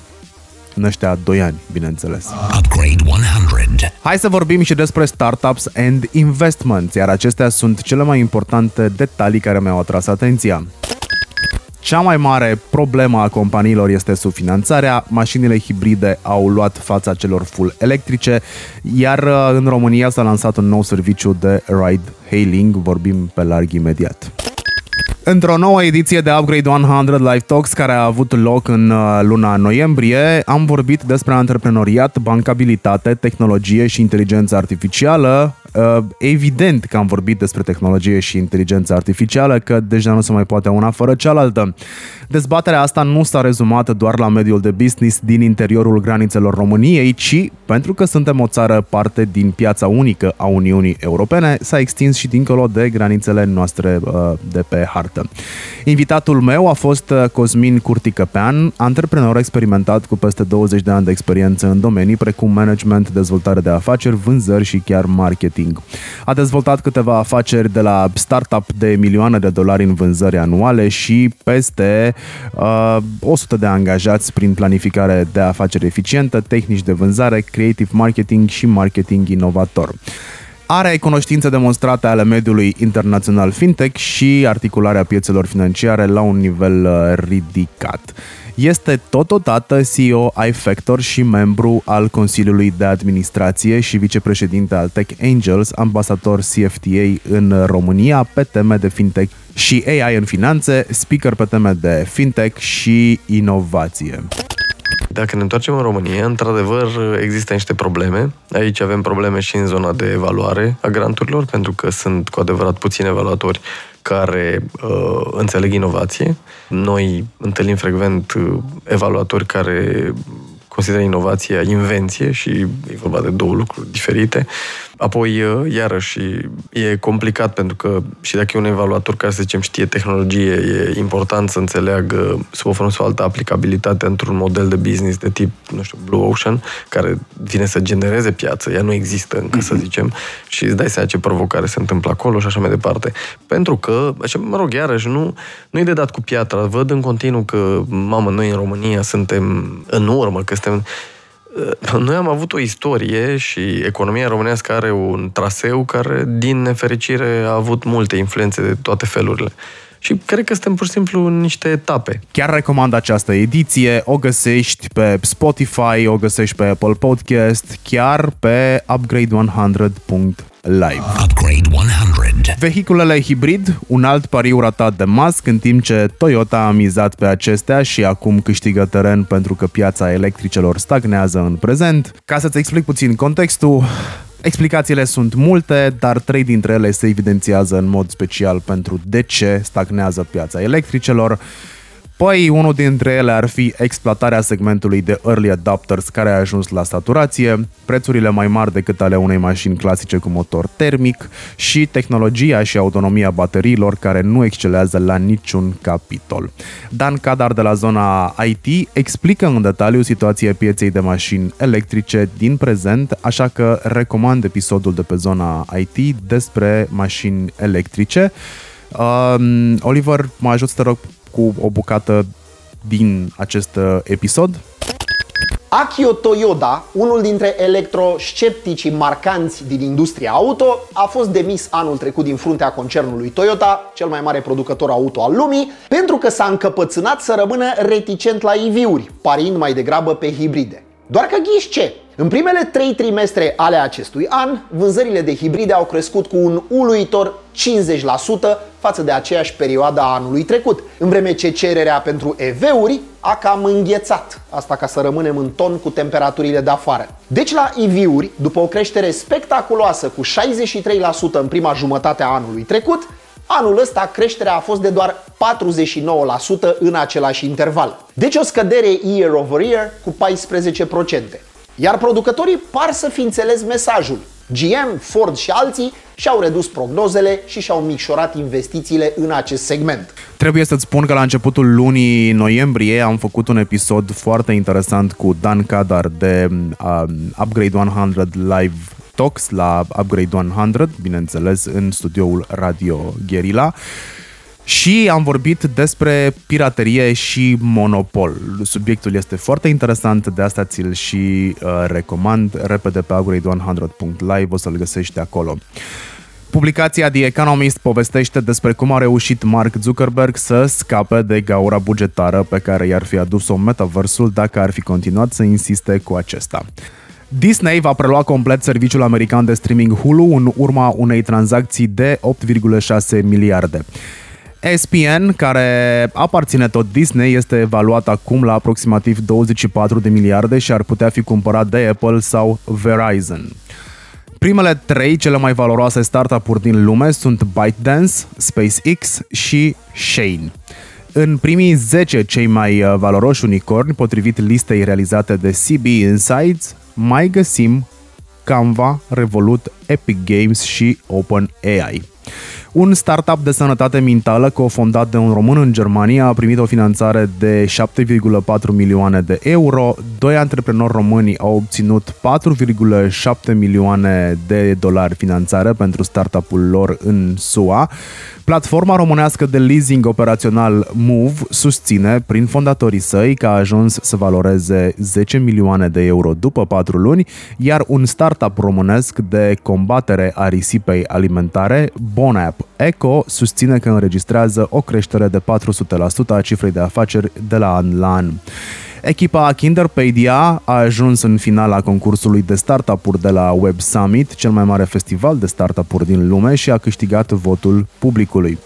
S2: În ăștia 2 ani, bineînțeles.
S1: Upgrade 100.
S2: Hai să vorbim și despre startups and investments, iar acestea sunt cele mai importante detalii care mi-au atras atenția. Cea mai mare problemă a companiilor este subfinanțarea. Mașinile hibride au luat fața celor full electrice, iar uh, în România s-a lansat un nou serviciu de ride-hailing. Vorbim pe larg imediat. Într-o nouă ediție de Upgrade 100 Live Talks care a avut loc în uh, luna noiembrie, am vorbit despre antreprenoriat, bancabilitate, tehnologie și inteligență artificială. Uh, Evident că am vorbit despre tehnologie și inteligență artificială, că deja nu se mai poate una fără cealaltă. Dezbaterea asta nu s-a rezumat doar la mediul de business din interiorul granițelor României, ci, pentru că suntem o țară parte din piața unică a Uniunii Europene, s-a extins și dincolo de granițele noastre uh, de pe hartă. Invitatul meu a fost uh, Cosmin Curticăpean, antreprenor experimentat cu peste 20 de ani de experiență în domenii precum management, dezvoltare de afaceri, vânzări și chiar marketing. A dezvoltat câteva afaceri de la startup de milioane de dolari în vânzări anuale și peste uh, 100 de angajați prin planificare de afaceri eficientă, tehnici de vânzare, creative marketing și marketing inovator. Are cunoștințe demonstrate ale mediului internațional fintech și articularea piețelor financiare la un nivel uh, ridicat. Este totodată CEO iFactor și membru al Consiliului de Administrație și vicepreședinte al Tech Angels, ambasador CFTA în România pe teme de fintech și AI în finanțe, speaker pe teme de fintech și inovație.
S13: Dacă ne întoarcem în România, într-adevăr există niște probleme. Aici avem probleme și în zona de evaluare a granturilor, pentru că sunt cu adevărat puțini evaluatori care uh, înțeleg inovație. Noi întâlnim frecvent uh, evaluatori care consideră inovația invenție și e vorba de două lucruri diferite. Apoi, uh, iarăși, e complicat pentru că și dacă e un evaluator care, să zicem, știe tehnologie, e important să înțeleagă sub o formă sau altă aplicabilitate într-un model de business de tip, nu știu, Blue Ocean, care vine să genereze piață. Ea nu există încă, să zicem, și îți dai seama ce provocare se întâmplă acolo și așa mai departe. Pentru că, așa, mă rog, iarăși, nu, nu e de dat cu piatra. Văd în continuu că, mamă, noi în România suntem în urmă, că suntem noi am avut o istorie și economia românească are un traseu care, din nefericire, a avut multe influențe de toate felurile. Și cred că suntem pur și simplu în niște etape.
S2: Chiar recomand această ediție, o găsești pe Spotify, o găsești pe Apple Podcast, chiar pe upgrade100.live.
S1: Upgrade 100.
S2: Vehiculele hibrid, un alt pariu ratat de Musk, în timp ce Toyota a mizat pe acestea și acum câștigă teren pentru că piața electricelor stagnează în prezent. Ca să-ți explic puțin contextul, Explicațiile sunt multe, dar trei dintre ele se evidențiază în mod special pentru de ce stagnează piața electricelor. Păi, unul dintre ele ar fi exploatarea segmentului de early adopters care a ajuns la saturație, prețurile mai mari decât ale unei mașini clasice cu motor termic și tehnologia și autonomia bateriilor care nu excelează la niciun capitol. Dan Cadar de la zona IT explică în detaliu situația pieței de mașini electrice din prezent, așa că recomand episodul de pe zona IT despre mașini electrice. Um, Oliver, mă ajut să te rog cu o bucată din acest uh, episod.
S14: Akio Toyoda, unul dintre electroscepticii marcanți din industria auto, a fost demis anul trecut din fruntea concernului Toyota, cel mai mare producător auto al lumii, pentru că s-a încăpățânat să rămână reticent la EV-uri, parind mai degrabă pe hibride. Doar că ghiși ce? În primele trei trimestre ale acestui an, vânzările de hibride au crescut cu un uluitor 50% față de aceeași perioadă a anului trecut, în vreme ce cererea pentru EV-uri a cam înghețat, asta ca să rămânem în ton cu temperaturile de afară. Deci la EV-uri, după o creștere spectaculoasă cu 63% în prima jumătate a anului trecut, Anul ăsta creșterea a fost de doar 49% în același interval. Deci o scădere year over year cu 14%. Iar producătorii par să fi înțeles mesajul. GM, Ford și alții și-au redus prognozele și și-au micșorat investițiile în acest segment.
S2: Trebuie să-ți spun că la începutul lunii noiembrie am făcut un episod foarte interesant cu Dan Cadar de uh, Upgrade 100 Live Talks la Upgrade 100, bineînțeles în studioul Radio Guerilla. Și am vorbit despre piraterie și monopol. Subiectul este foarte interesant, de asta ți-l și uh, recomand repede pe upgrade100.live, o să-l găsești acolo. Publicația The Economist povestește despre cum a reușit Mark Zuckerberg să scape de gaura bugetară pe care i-ar fi adus-o metaversul dacă ar fi continuat să insiste cu acesta. Disney va prelua complet serviciul american de streaming Hulu în urma unei tranzacții de 8,6 miliarde. ESPN, care aparține tot Disney, este evaluat acum la aproximativ 24 de miliarde și ar putea fi cumpărat de Apple sau Verizon. Primele trei cele mai valoroase startup-uri din lume sunt ByteDance, SpaceX și Shane. În primii 10 cei mai uh, valoroși unicorni, potrivit listei realizate de CB Insights, mai găsim Canva, Revolut, Epic Games și OpenAI. Un startup de sănătate mentală cofondat de un român în Germania a primit o finanțare de 7,4 milioane de euro. Doi antreprenori români au obținut 4,7 milioane de dolari finanțare pentru startup-ul lor în SUA. Platforma românească de leasing operațional Move susține, prin fondatorii săi, că a ajuns să valoreze 10 milioane de euro după 4 luni, iar un startup românesc de combatere a risipei alimentare, Bonap Eco, susține că înregistrează o creștere de 400% a cifrei de afaceri de la an la an. Echipa Kinderpedia a ajuns în finala concursului de startup-uri de la Web Summit, cel mai mare festival de startup-uri din lume și a câștigat votul publicului.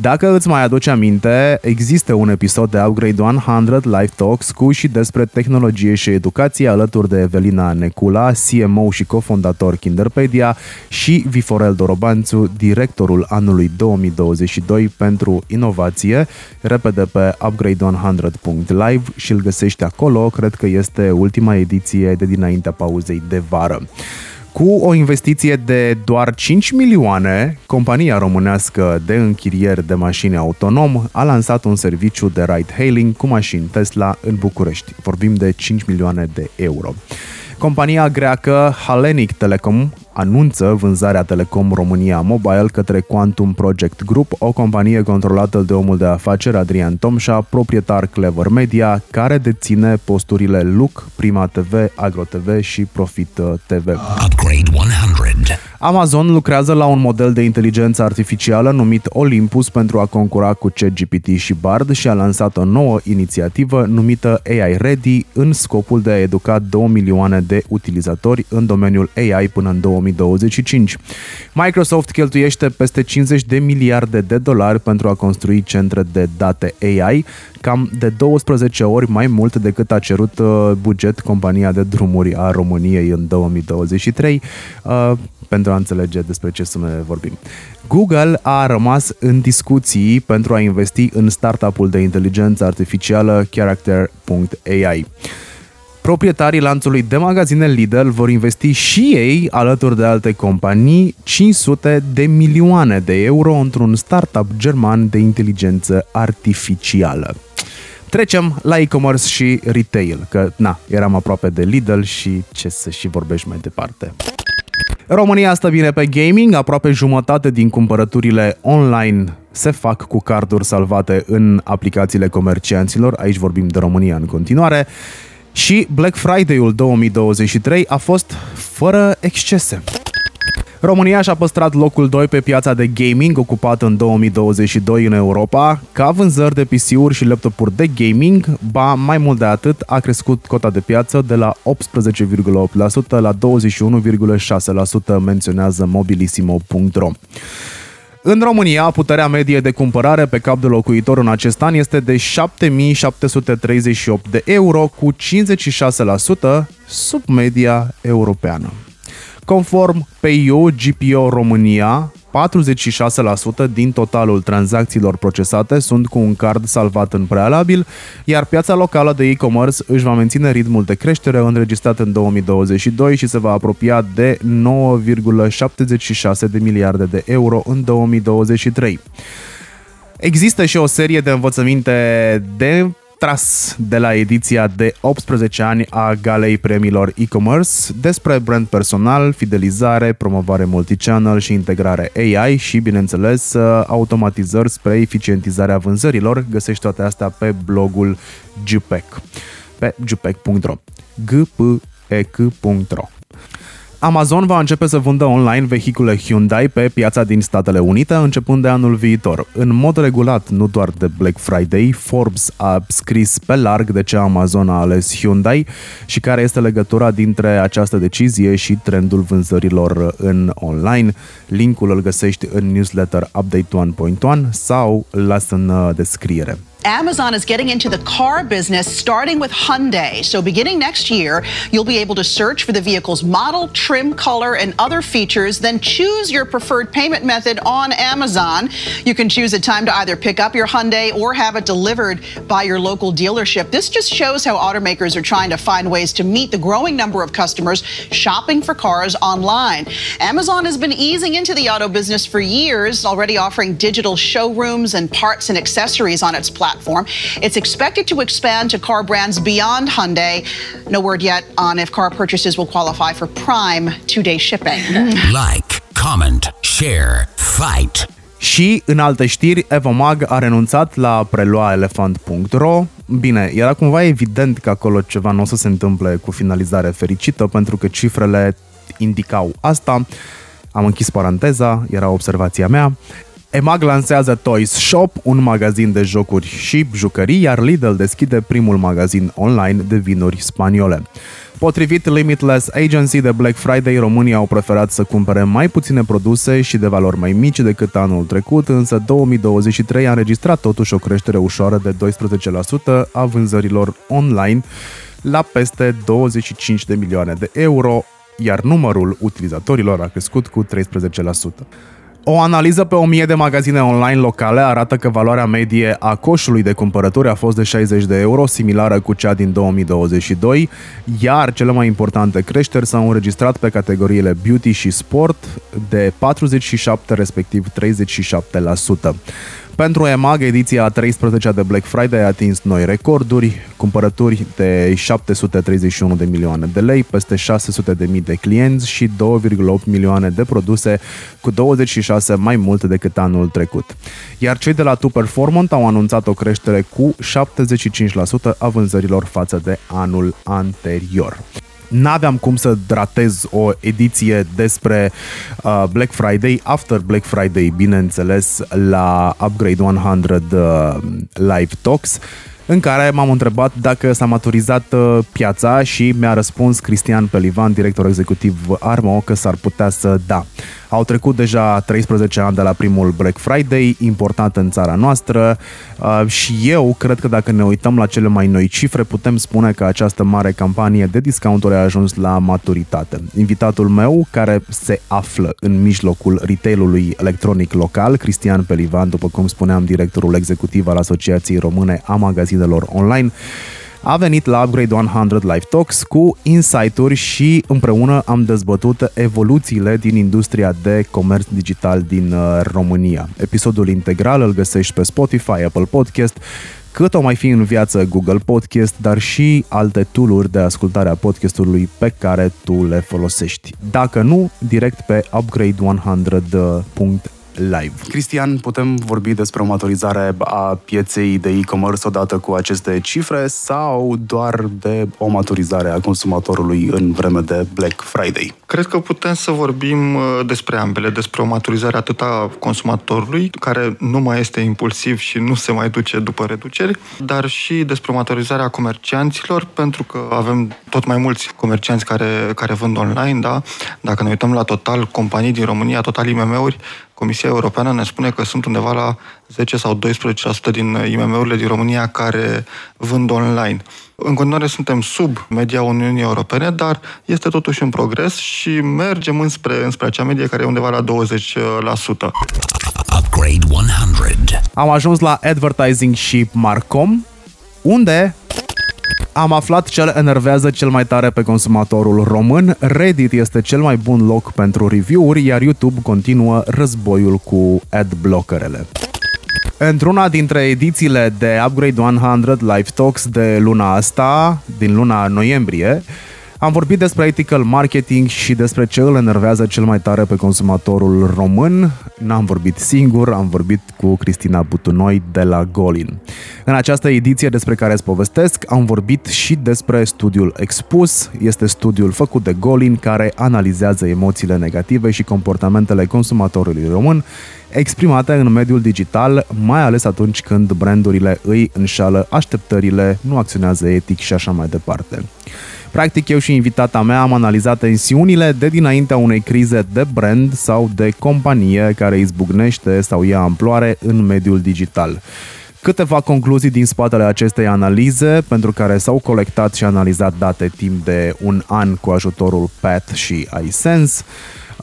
S2: Dacă îți mai aduci aminte, există un episod de Upgrade 100 Live Talks cu și despre tehnologie și educație alături de Evelina Necula, CMO și cofondator Kinderpedia și Viforel Dorobanțu, directorul anului 2022 pentru inovație, repede pe upgrade100.live și îl găsești acolo, cred că este ultima ediție de dinaintea pauzei de vară. Cu o investiție de doar 5 milioane, compania românească de închirieri de mașini autonom a lansat un serviciu de ride-hailing cu mașini Tesla în București. Vorbim de 5 milioane de euro. Compania greacă Hellenic Telecom anunță vânzarea Telecom România Mobile către Quantum Project Group, o companie controlată de omul de afaceri Adrian Tomșa, proprietar Clever Media, care deține posturile Look, Prima TV, Agro TV și Profit TV. Upgrade 100. Amazon lucrează la un model de inteligență artificială numit Olympus pentru a concura cu ChatGPT și Bard și a lansat o nouă inițiativă numită AI Ready în scopul de a educa 2 milioane de utilizatori în domeniul AI până în 2025. Microsoft cheltuiește peste 50 de miliarde de dolari pentru a construi centre de date AI, cam de 12 ori mai mult decât a cerut uh, buget compania de drumuri a României în 2023, uh, pentru a înțelege despre ce sume vorbim. Google a rămas în discuții pentru a investi în startup-ul de inteligență artificială Character.ai. Proprietarii lanțului de magazine Lidl vor investi și ei, alături de alte companii, 500 de milioane de euro într-un startup german de inteligență artificială. Trecem la e-commerce și retail, că na, eram aproape de Lidl și ce să și vorbești mai departe. România stă bine pe gaming, aproape jumătate din cumpărăturile online se fac cu carduri salvate în aplicațiile comercianților, aici vorbim de România în continuare, și Black Friday-ul 2023 a fost fără excese. România și-a păstrat locul 2 pe piața de gaming ocupat în 2022 în Europa, ca vânzări de PC-uri și laptopuri de gaming, ba mai mult de atât a crescut cota de piață de la 18,8% la 21,6% menționează mobilisimo.ro. În România, puterea medie de cumpărare pe cap de locuitor în acest an este de 7738 de euro, cu 56% sub media europeană. Conform PIO GPO România, 46% din totalul tranzacțiilor procesate sunt cu un card salvat în prealabil, iar piața locală de e-commerce își va menține ritmul de creștere înregistrat în 2022 și se va apropia de 9,76 de miliarde de euro în 2023. Există și o serie de învățăminte de retras de la ediția de 18 ani a Galei Premiilor e-commerce despre brand personal, fidelizare, promovare multichannel și integrare AI și, bineînțeles, automatizări spre eficientizarea vânzărilor. Găsești toate astea pe blogul Jupec pe jupec.ro gpec.ro Amazon va începe să vândă online vehicule Hyundai pe piața din Statele Unite începând de anul viitor. În mod regulat, nu doar de Black Friday, Forbes a scris pe larg de ce Amazon a ales Hyundai și care este legătura dintre această decizie și trendul vânzărilor în online. Linkul îl găsești în newsletter Update 1.1 sau las în uh, descriere.
S15: Amazon is getting into the car business starting with Hyundai. So, beginning next year, you'll be able to search for the vehicle's model, trim, color, and other features, then choose your preferred payment method on Amazon. You can choose a time to either pick up your Hyundai or have it delivered by your local dealership. This just shows how automakers are trying to find ways to meet the growing number of customers shopping for cars online. Amazon has been easing into the auto business for years, already offering digital showrooms and parts and accessories on its platform platform. It's expected to expand to car brands beyond Hyundai. No word yet on if car purchases will qualify for Prime two day shipping.
S1: Like, comment, share, fight.
S2: Și, în alte știri, Evomag a renunțat la a prelua elefant.ro. Bine, era cumva evident că acolo ceva nu o să se întâmple cu finalizare fericită, pentru că cifrele indicau asta. Am închis paranteza, era observația mea. EMAG lansează Toys Shop, un magazin de jocuri și jucării, iar Lidl deschide primul magazin online de vinuri spaniole. Potrivit Limitless Agency de Black Friday, România au preferat să cumpere mai puține produse și de valori mai mici decât anul trecut, însă 2023 a înregistrat totuși o creștere ușoară de 12% a vânzărilor online la peste 25 de milioane de euro, iar numărul utilizatorilor a crescut cu 13%. O analiză pe 1000 de magazine online locale arată că valoarea medie a coșului de cumpărături a fost de 60 de euro, similară cu cea din 2022, iar cele mai importante creșteri s-au înregistrat pe categoriile beauty și sport de 47 respectiv 37%. Pentru EMAG, ediția a 13 de Black Friday a atins noi recorduri, cumpărături de 731 de milioane de lei, peste 600 de mii de clienți și 2,8 milioane de produse, cu 26 mai mult decât anul trecut. Iar cei de la Tu Performant au anunțat o creștere cu 75% a vânzărilor față de anul anterior n-aveam cum să ratez o ediție despre uh, Black Friday, after Black Friday, bineînțeles, la Upgrade 100 uh, Live Talks în care m-am întrebat dacă s-a maturizat uh, piața și mi-a răspuns Cristian Pelivan, director executiv Armo, că s-ar putea să da. Au trecut deja 13 ani de la primul Black Friday, important în țara noastră uh, și eu cred că dacă ne uităm la cele mai noi cifre, putem spune că această mare campanie de discounturi a ajuns la maturitate. Invitatul meu, care se află în mijlocul retailului electronic local, Cristian Pelivan, după cum spuneam, directorul executiv al Asociației Române a Magazinelor Online, a venit la Upgrade 100 Live Talks cu insight-uri și împreună am dezbătut evoluțiile din industria de comerț digital din uh, România. Episodul integral îl găsești pe Spotify, Apple Podcast, cât o mai fi în viață Google Podcast, dar și alte tooluri de ascultare a podcastului pe care tu le folosești. Dacă nu, direct pe upgrade100.ro live. Cristian, putem vorbi despre o maturizare a pieței de e-commerce odată cu aceste cifre sau doar de o maturizare a consumatorului în vreme de Black Friday?
S16: Cred că putem să vorbim uh, despre ambele, despre o maturizare atât a consumatorului, care nu mai este impulsiv și nu se mai duce după reduceri, dar și despre o maturizare a comercianților, pentru că avem tot mai mulți comercianți care, care vând online, da? Dacă ne uităm la total companii din România, total IMM-uri, Comisia Europeană ne spune că sunt undeva la 10 sau 12% din IMM-urile din România care vând online. În continuare suntem sub media Uniunii Europene, dar este totuși un progres și mergem înspre, înspre acea medie care e undeva la 20%. Upgrade
S2: 100. Am ajuns la Advertising și Marcom, unde am aflat ce îl enervează cel mai tare pe consumatorul român. Reddit este cel mai bun loc pentru review-uri, iar YouTube continuă războiul cu ad blockerele. Într-una dintre edițiile de Upgrade 100 Live Talks de luna asta, din luna noiembrie, am vorbit despre ethical marketing și despre ce îl enervează cel mai tare pe consumatorul român. N-am vorbit singur, am vorbit cu Cristina Butunoi de la Golin. În această ediție despre care îți povestesc, am vorbit și despre studiul Expus. Este studiul făcut de Golin care analizează emoțiile negative și comportamentele consumatorului român exprimate în mediul digital, mai ales atunci când brandurile îi înșală așteptările, nu acționează etic și așa mai departe. Practic, eu și invitata mea am analizat tensiunile de dinaintea unei crize de brand sau de companie care izbucnește sau ia amploare în mediul digital. Câteva concluzii din spatele acestei analize, pentru care s-au colectat și analizat date timp de un an cu ajutorul PAT și iSense.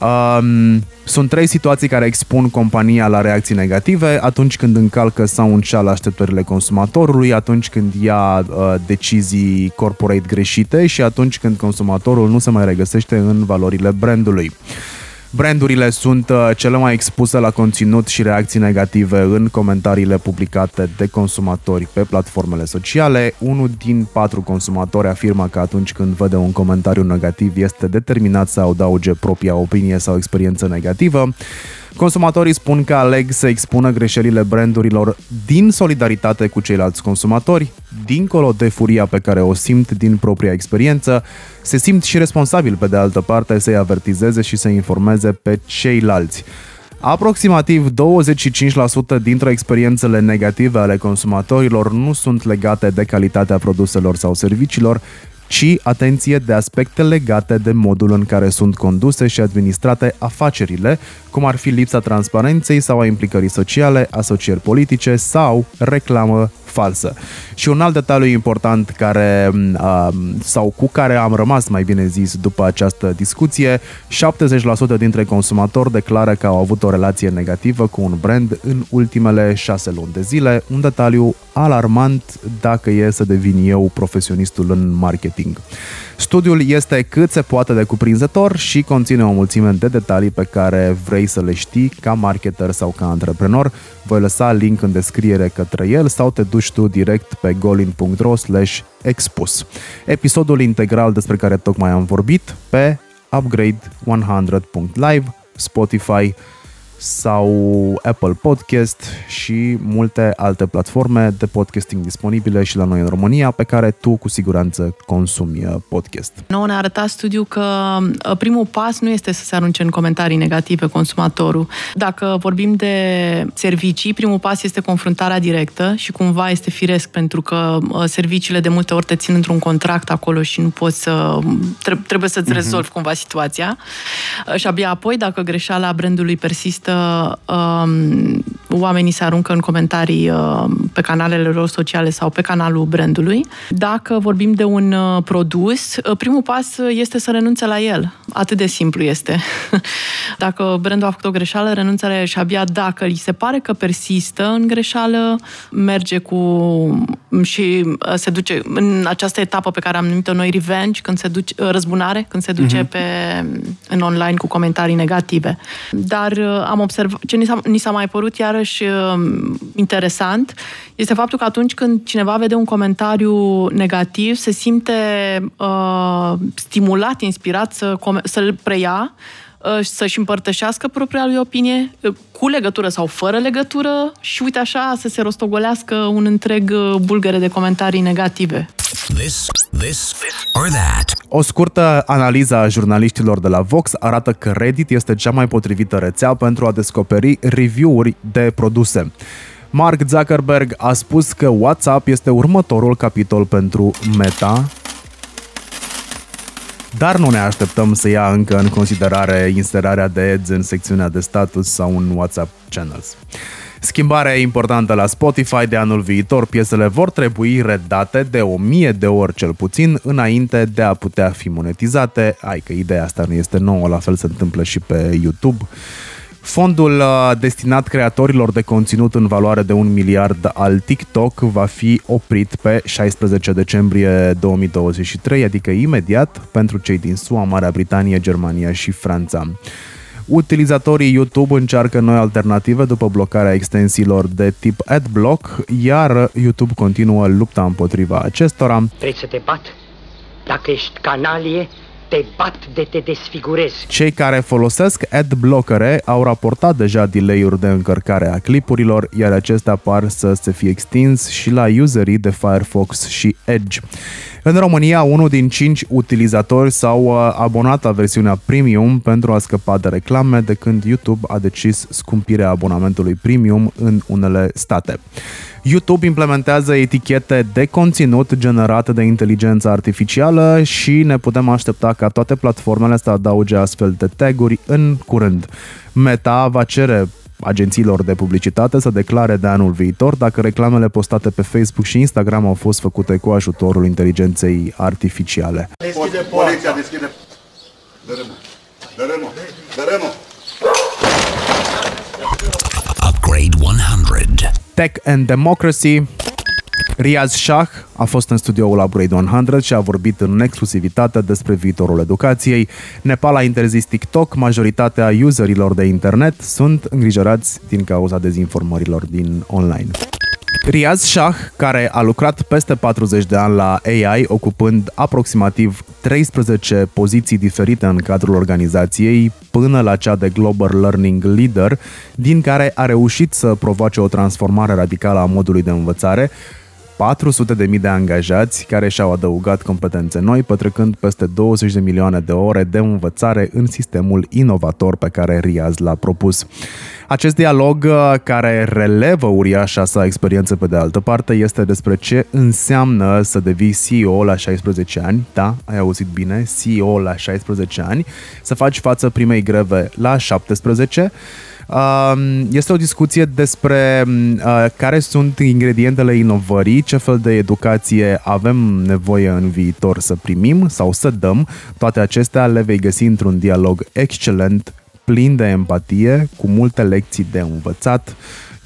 S2: Um, sunt trei situații care expun compania la reacții negative atunci când încalcă sau înșală așteptările consumatorului, atunci când ia uh, decizii corporate greșite și atunci când consumatorul nu se mai regăsește în valorile brandului. Brandurile sunt uh, cele mai expuse la conținut și reacții negative în comentariile publicate de consumatori pe platformele sociale. Unul din patru consumatori afirmă că atunci când vede un comentariu negativ este determinat să adauge propria opinie sau experiență negativă. Consumatorii spun că aleg să expună greșelile brandurilor din solidaritate cu ceilalți consumatori, dincolo de furia pe care o simt din propria experiență, se simt și responsabil pe de altă parte să-i avertizeze și să informeze pe ceilalți. Aproximativ 25% dintre experiențele negative ale consumatorilor nu sunt legate de calitatea produselor sau serviciilor, ci, atenție, de aspecte legate de modul în care sunt conduse și administrate afacerile, cum ar fi lipsa transparenței sau a implicării sociale, asocieri politice sau reclamă falsă. Și un alt detaliu important care, uh, sau cu care am rămas, mai bine zis, după această discuție, 70% dintre consumatori declară că au avut o relație negativă cu un brand în ultimele șase luni de zile, un detaliu alarmant dacă e să devin eu profesionistul în marketing. Studiul este cât se poate de cuprinzător și conține o mulțime de detalii pe care vrei să le știi ca marketer sau ca antreprenor. Voi lăsa link în descriere către el sau te duci tu direct pe golin.ro expus. Episodul integral despre care tocmai am vorbit pe upgrade100.live, Spotify, sau Apple Podcast și multe alte platforme de podcasting disponibile și la noi în România pe care tu cu siguranță consumi uh, podcast.
S17: Nouă ne-a arătat studiu că uh, primul pas nu este să se arunce în comentarii negative consumatorul. Dacă vorbim de servicii, primul pas este confruntarea directă și cumva este firesc pentru că uh, serviciile de multe ori te țin într-un contract acolo și nu poți să... trebuie să-ți mhm. rezolvi uh-huh. cumva situația. Și abia apoi, dacă greșeala brandului persistă există um, oamenii se aruncă în comentarii uh, pe canalele lor sociale sau pe canalul brandului. Dacă vorbim de un uh, produs, uh, primul pas este să renunțe la el. Atât de simplu este. dacă brandul a făcut o greșeală, renunță la el și abia dacă îi se pare că persistă în greșeală, merge cu și uh, se duce în această etapă pe care am numit-o noi revenge, când se duce, uh, răzbunare, când se duce uh-huh. pe, în online cu comentarii negative. Dar uh, am observat, ce ni s-a, ni s-a mai părut iarăși interesant, este faptul că atunci când cineva vede un comentariu negativ, se simte uh, stimulat, inspirat să, să-l preia, Uh, să-și împărtășească propria lui opinie uh, cu legătură sau fără legătură și uite așa să se rostogolească un întreg uh, bulgăre de comentarii negative. This,
S2: this or that. O scurtă analiză a jurnaliștilor de la Vox arată că Reddit este cea mai potrivită rețea pentru a descoperi review-uri de produse. Mark Zuckerberg a spus că WhatsApp este următorul capitol pentru Meta, dar nu ne așteptăm să ia încă în considerare inserarea de ads în secțiunea de status sau în WhatsApp Channels. Schimbarea importantă la Spotify de anul viitor, piesele vor trebui redate de o mie de ori cel puțin înainte de a putea fi monetizate. Ai că ideea asta nu este nouă, la fel se întâmplă și pe YouTube. Fondul uh, destinat creatorilor de conținut în valoare de un miliard al TikTok va fi oprit pe 16 decembrie 2023, adică imediat pentru cei din SUA, Marea Britanie, Germania și Franța. Utilizatorii YouTube încearcă noi alternative după blocarea extensiilor de tip AdBlock, iar YouTube continuă lupta împotriva acestora.
S18: Trebuie să te bat. Dacă ești canalie, te bat de te desfigurezi.
S2: Cei care folosesc adblockere au raportat deja delay-uri de încărcare a clipurilor, iar acestea par să se fie extins și la userii de Firefox și Edge. În România, unul din cinci utilizatori s-au uh, abonat la versiunea premium pentru a scăpa de reclame, de când YouTube a decis scumpirea abonamentului premium în unele state. YouTube implementează etichete de conținut generate de inteligență artificială și ne putem aștepta ca toate platformele să adauge astfel de taguri în curând. Meta va cere agențiilor de publicitate să declare de anul viitor dacă reclamele postate pe Facebook și Instagram au fost făcute cu ajutorul inteligenței artificiale.
S19: Deschide Poliția deschide. Dărâmă. Dărâmă. Dărâmă.
S1: Upgrade 100.
S2: Tech and Democracy. Riaz Shah a fost în studioul Upgrade 100 și a vorbit în exclusivitate despre viitorul educației. Nepal a interzis TikTok, majoritatea userilor de internet sunt îngrijorați din cauza dezinformărilor din online. Riaz Shah, care a lucrat peste 40 de ani la AI, ocupând aproximativ 13 poziții diferite în cadrul organizației, până la cea de Global Learning Leader, din care a reușit să provoace o transformare radicală a modului de învățare, 400.000 de angajați care și-au adăugat competențe noi, pătrecând peste 20 de milioane de ore de învățare în sistemul inovator pe care Riaz l-a propus. Acest dialog, uh, care relevă uriașa sa experiență pe de altă parte, este despre ce înseamnă să devii CEO la 16 ani, da, ai auzit bine, CEO la 16 ani, să faci față primei greve la 17, Um, este o discuție despre uh, care sunt ingredientele inovării, ce fel de educație avem nevoie în viitor să primim sau să dăm. Toate acestea le vei găsi într-un dialog excelent, plin de empatie, cu multe lecții de învățat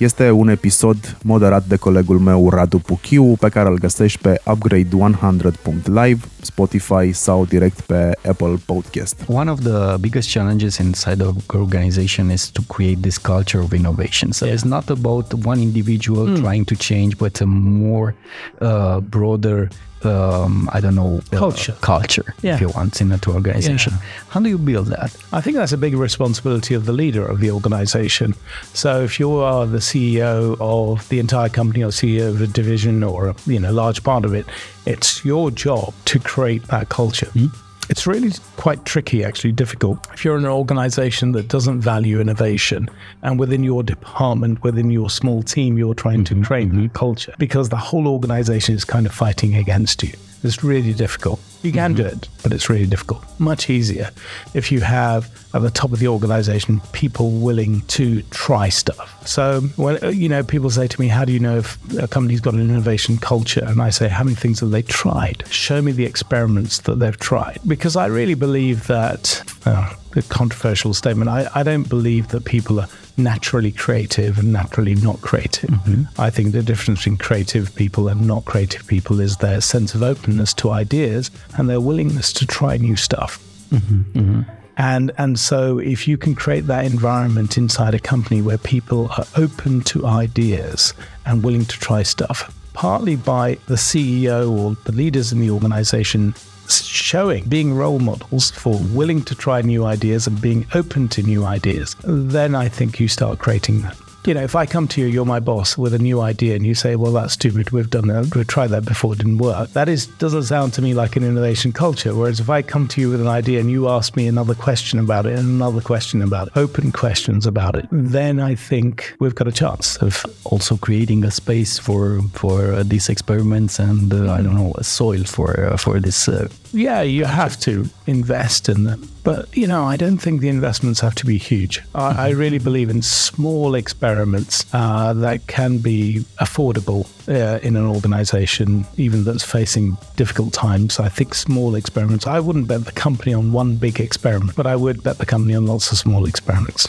S2: este un episod moderat de colegul meu Radu Puchiu, pe care îl găsești pe upgrade100.live, Spotify sau direct pe Apple Podcast.
S20: One of the biggest challenges inside the organization is to create this culture of innovation. So yeah. it's not about one individual mm. trying to change, but a more uh, broader um, I don't know
S21: culture
S20: uh, culture yeah. if you want in an organization. Yeah. How do you build that?
S21: I think that's a big responsibility of the leader of the organization. So if you are the CEO of the entire company or CEO of a division or a you know large part of it, it's your job to create that culture. Mm-hmm. It's really quite tricky, actually, difficult. If you're in an organization that doesn't value innovation and within your department, within your small team, you're trying to train mm-hmm. culture because the whole organization is kind of fighting against you. It's really difficult. You can mm-hmm. do it, but it's really difficult. Much easier if you have at the top of the organization people willing to try stuff. So when uh, you know people say to me, "How do you know if a company's got an innovation culture?" and I say, "How many things have they tried? Show me the experiments that they've tried." Because I really believe that. Uh, a controversial statement. I, I don't believe that people are naturally creative and naturally not creative. Mm-hmm. I think the difference between creative people and not creative people is their sense of openness to ideas and their willingness to try new stuff. Mm-hmm. Mm-hmm. And and so if you can create that environment inside a company where people are open to ideas and willing to try stuff, partly by the CEO or the leaders in the organization showing, being role models for willing to try new ideas and being open to new ideas, then I think you start creating that you know, if I come to you, you're my boss with a new idea, and you say, "Well, that's stupid. We've done that. We've tried that before. It didn't work." That is doesn't sound to me like an innovation culture. Whereas if I come to you with an idea and you ask me another question about it and another question about it, open questions about it, then I think we've got a chance of
S20: also creating a space for for uh, these experiments and uh, I don't know a soil for uh, for this. Uh,
S21: yeah, you have to invest in them. But, you know, I don't think the investments have to be huge. I, I really believe in small experiments uh, that can be affordable uh, in an organization, even that's facing difficult times. I think small experiments, I wouldn't bet the company on one big experiment, but I would bet the company on lots of small experiments.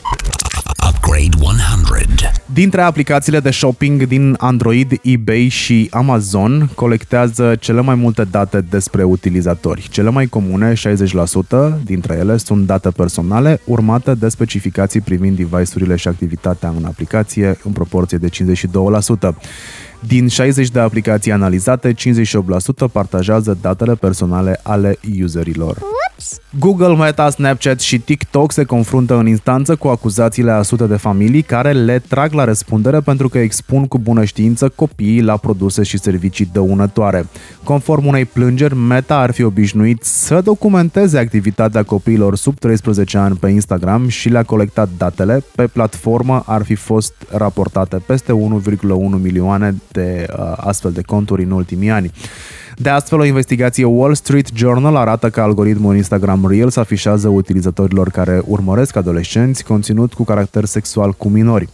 S1: Upgrade 100.
S2: Dintre aplicațiile de shopping din Android, eBay și Amazon colectează cele mai multe date despre utilizatori. Cele mai comune, 60% dintre ele, sunt date personale, urmate de specificații privind device-urile și activitatea în aplicație, în proporție de 52%. Din 60 de aplicații analizate, 58% partajează datele personale ale userilor. Google, Meta, Snapchat și TikTok se confruntă în instanță cu acuzațiile a sute de familii care le trag la răspundere pentru că expun cu bună știință copiii la produse și servicii dăunătoare. Conform unei plângeri, Meta ar fi obișnuit să documenteze activitatea copiilor sub 13 ani pe Instagram și le-a colectat datele. Pe platformă ar fi fost raportate peste 1,1 milioane de uh, astfel de conturi în ultimii ani. De astfel, o investigație Wall Street Journal arată că algoritmul Instagram Reels afișează utilizatorilor care urmăresc adolescenți conținut cu caracter sexual cu minori.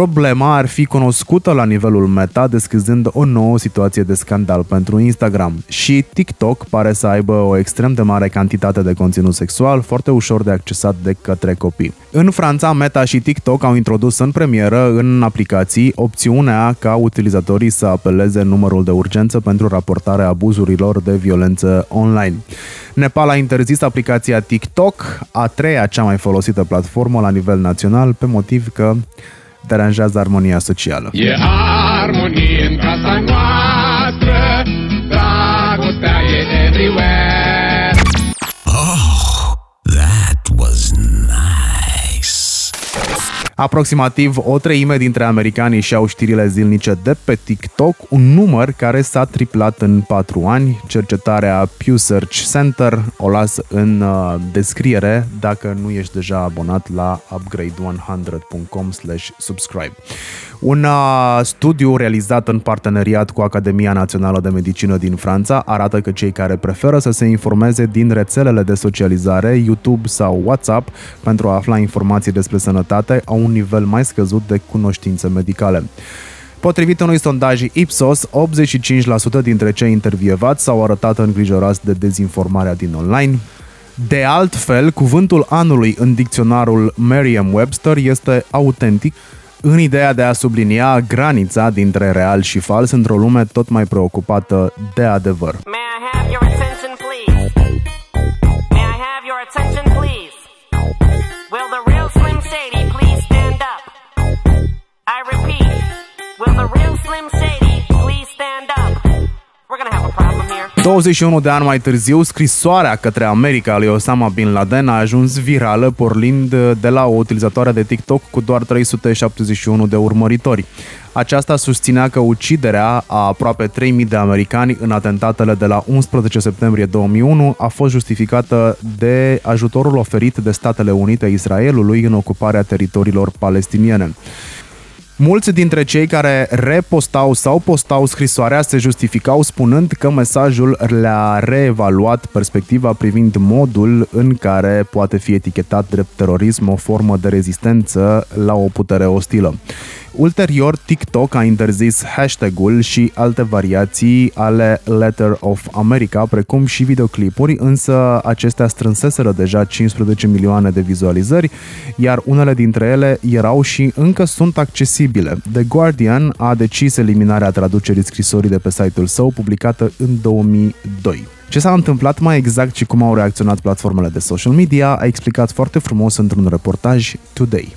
S2: Problema ar fi cunoscută la nivelul meta, deschizând o nouă situație de scandal pentru Instagram. Și TikTok pare să aibă o extrem de mare cantitate de conținut sexual, foarte ușor de accesat de către copii. În Franța, Meta și TikTok au introdus în premieră în aplicații opțiunea ca utilizatorii să apeleze numărul de urgență pentru raportarea abuzurilor de violență online. Nepal a interzis aplicația TikTok, a treia cea mai folosită platformă la nivel național, pe motiv că deranjează armonia socială.
S22: E armonie în casa noastră, dragostea e everywhere.
S2: Aproximativ o treime dintre americani și-au știrile zilnice de pe TikTok, un număr care s-a triplat în 4 ani. Cercetarea Pew Search Center o las în uh, descriere dacă nu ești deja abonat la upgrade100.com subscribe. Un uh, studiu realizat în parteneriat cu Academia Națională de Medicină din Franța arată că cei care preferă să se informeze din rețelele de socializare, YouTube sau WhatsApp, pentru a afla informații despre sănătate, au un nivel mai scăzut de cunoștințe medicale. Potrivit unui sondaj Ipsos, 85% dintre cei intervievați s-au arătat îngrijorați de dezinformarea din online. De altfel, cuvântul anului în dicționarul Merriam-Webster este autentic, în ideea de a sublinia granița dintre real și fals într-o lume tot mai preocupată de adevăr.
S23: May I have your attention, please? May I have your attention, please? Will the real Slim Shady please stand up? I repeat, will the real Slim Shady please stand up?
S2: 21 de ani mai târziu, scrisoarea către America lui Osama Bin Laden a ajuns virală pornind de la o utilizatoare de TikTok cu doar 371 de urmăritori. Aceasta susținea că uciderea a aproape 3000 de americani în atentatele de la 11 septembrie 2001 a fost justificată de ajutorul oferit de Statele Unite Israelului în ocuparea teritoriilor palestiniene. Mulți dintre cei care repostau sau postau scrisoarea se justificau spunând că mesajul le-a reevaluat perspectiva privind modul în care poate fi etichetat drept terorism o formă de rezistență la o putere ostilă. Ulterior, TikTok a interzis hashtag-ul și alte variații ale Letter of America, precum și videoclipuri, însă acestea strânseseră deja 15 milioane de vizualizări, iar unele dintre ele erau și încă sunt accesibile. The Guardian a decis eliminarea traducerii scrisorii de pe site-ul său, publicată în 2002. Ce s-a întâmplat mai exact și cum au reacționat platformele de social media a explicat foarte frumos într-un reportaj Today.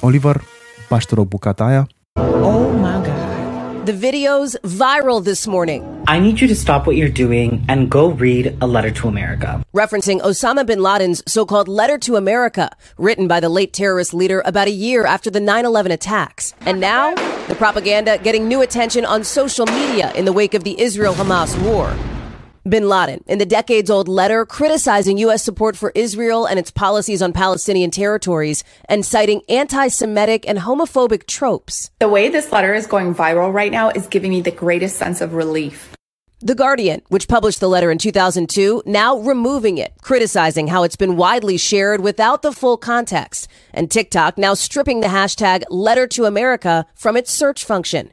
S2: Oliver, bași te bucata aia.
S24: Oh my God. The video's viral this morning.
S25: I need you to stop what you're doing and go read A Letter to America.
S24: Referencing Osama bin Laden's so called Letter to America, written by the late terrorist leader about a year after the 9 11 attacks. And now, the propaganda getting new attention on social media in the wake of the Israel Hamas war. Bin Laden, in the decades old letter criticizing U.S. support for Israel and its policies on Palestinian territories and citing anti Semitic and homophobic tropes.
S26: The way this letter is going viral right now is giving me the greatest sense of relief.
S24: The Guardian, which published the letter in 2002, now removing it, criticizing how it's been widely shared without the full context, and TikTok now stripping the hashtag Letter to America from its search function.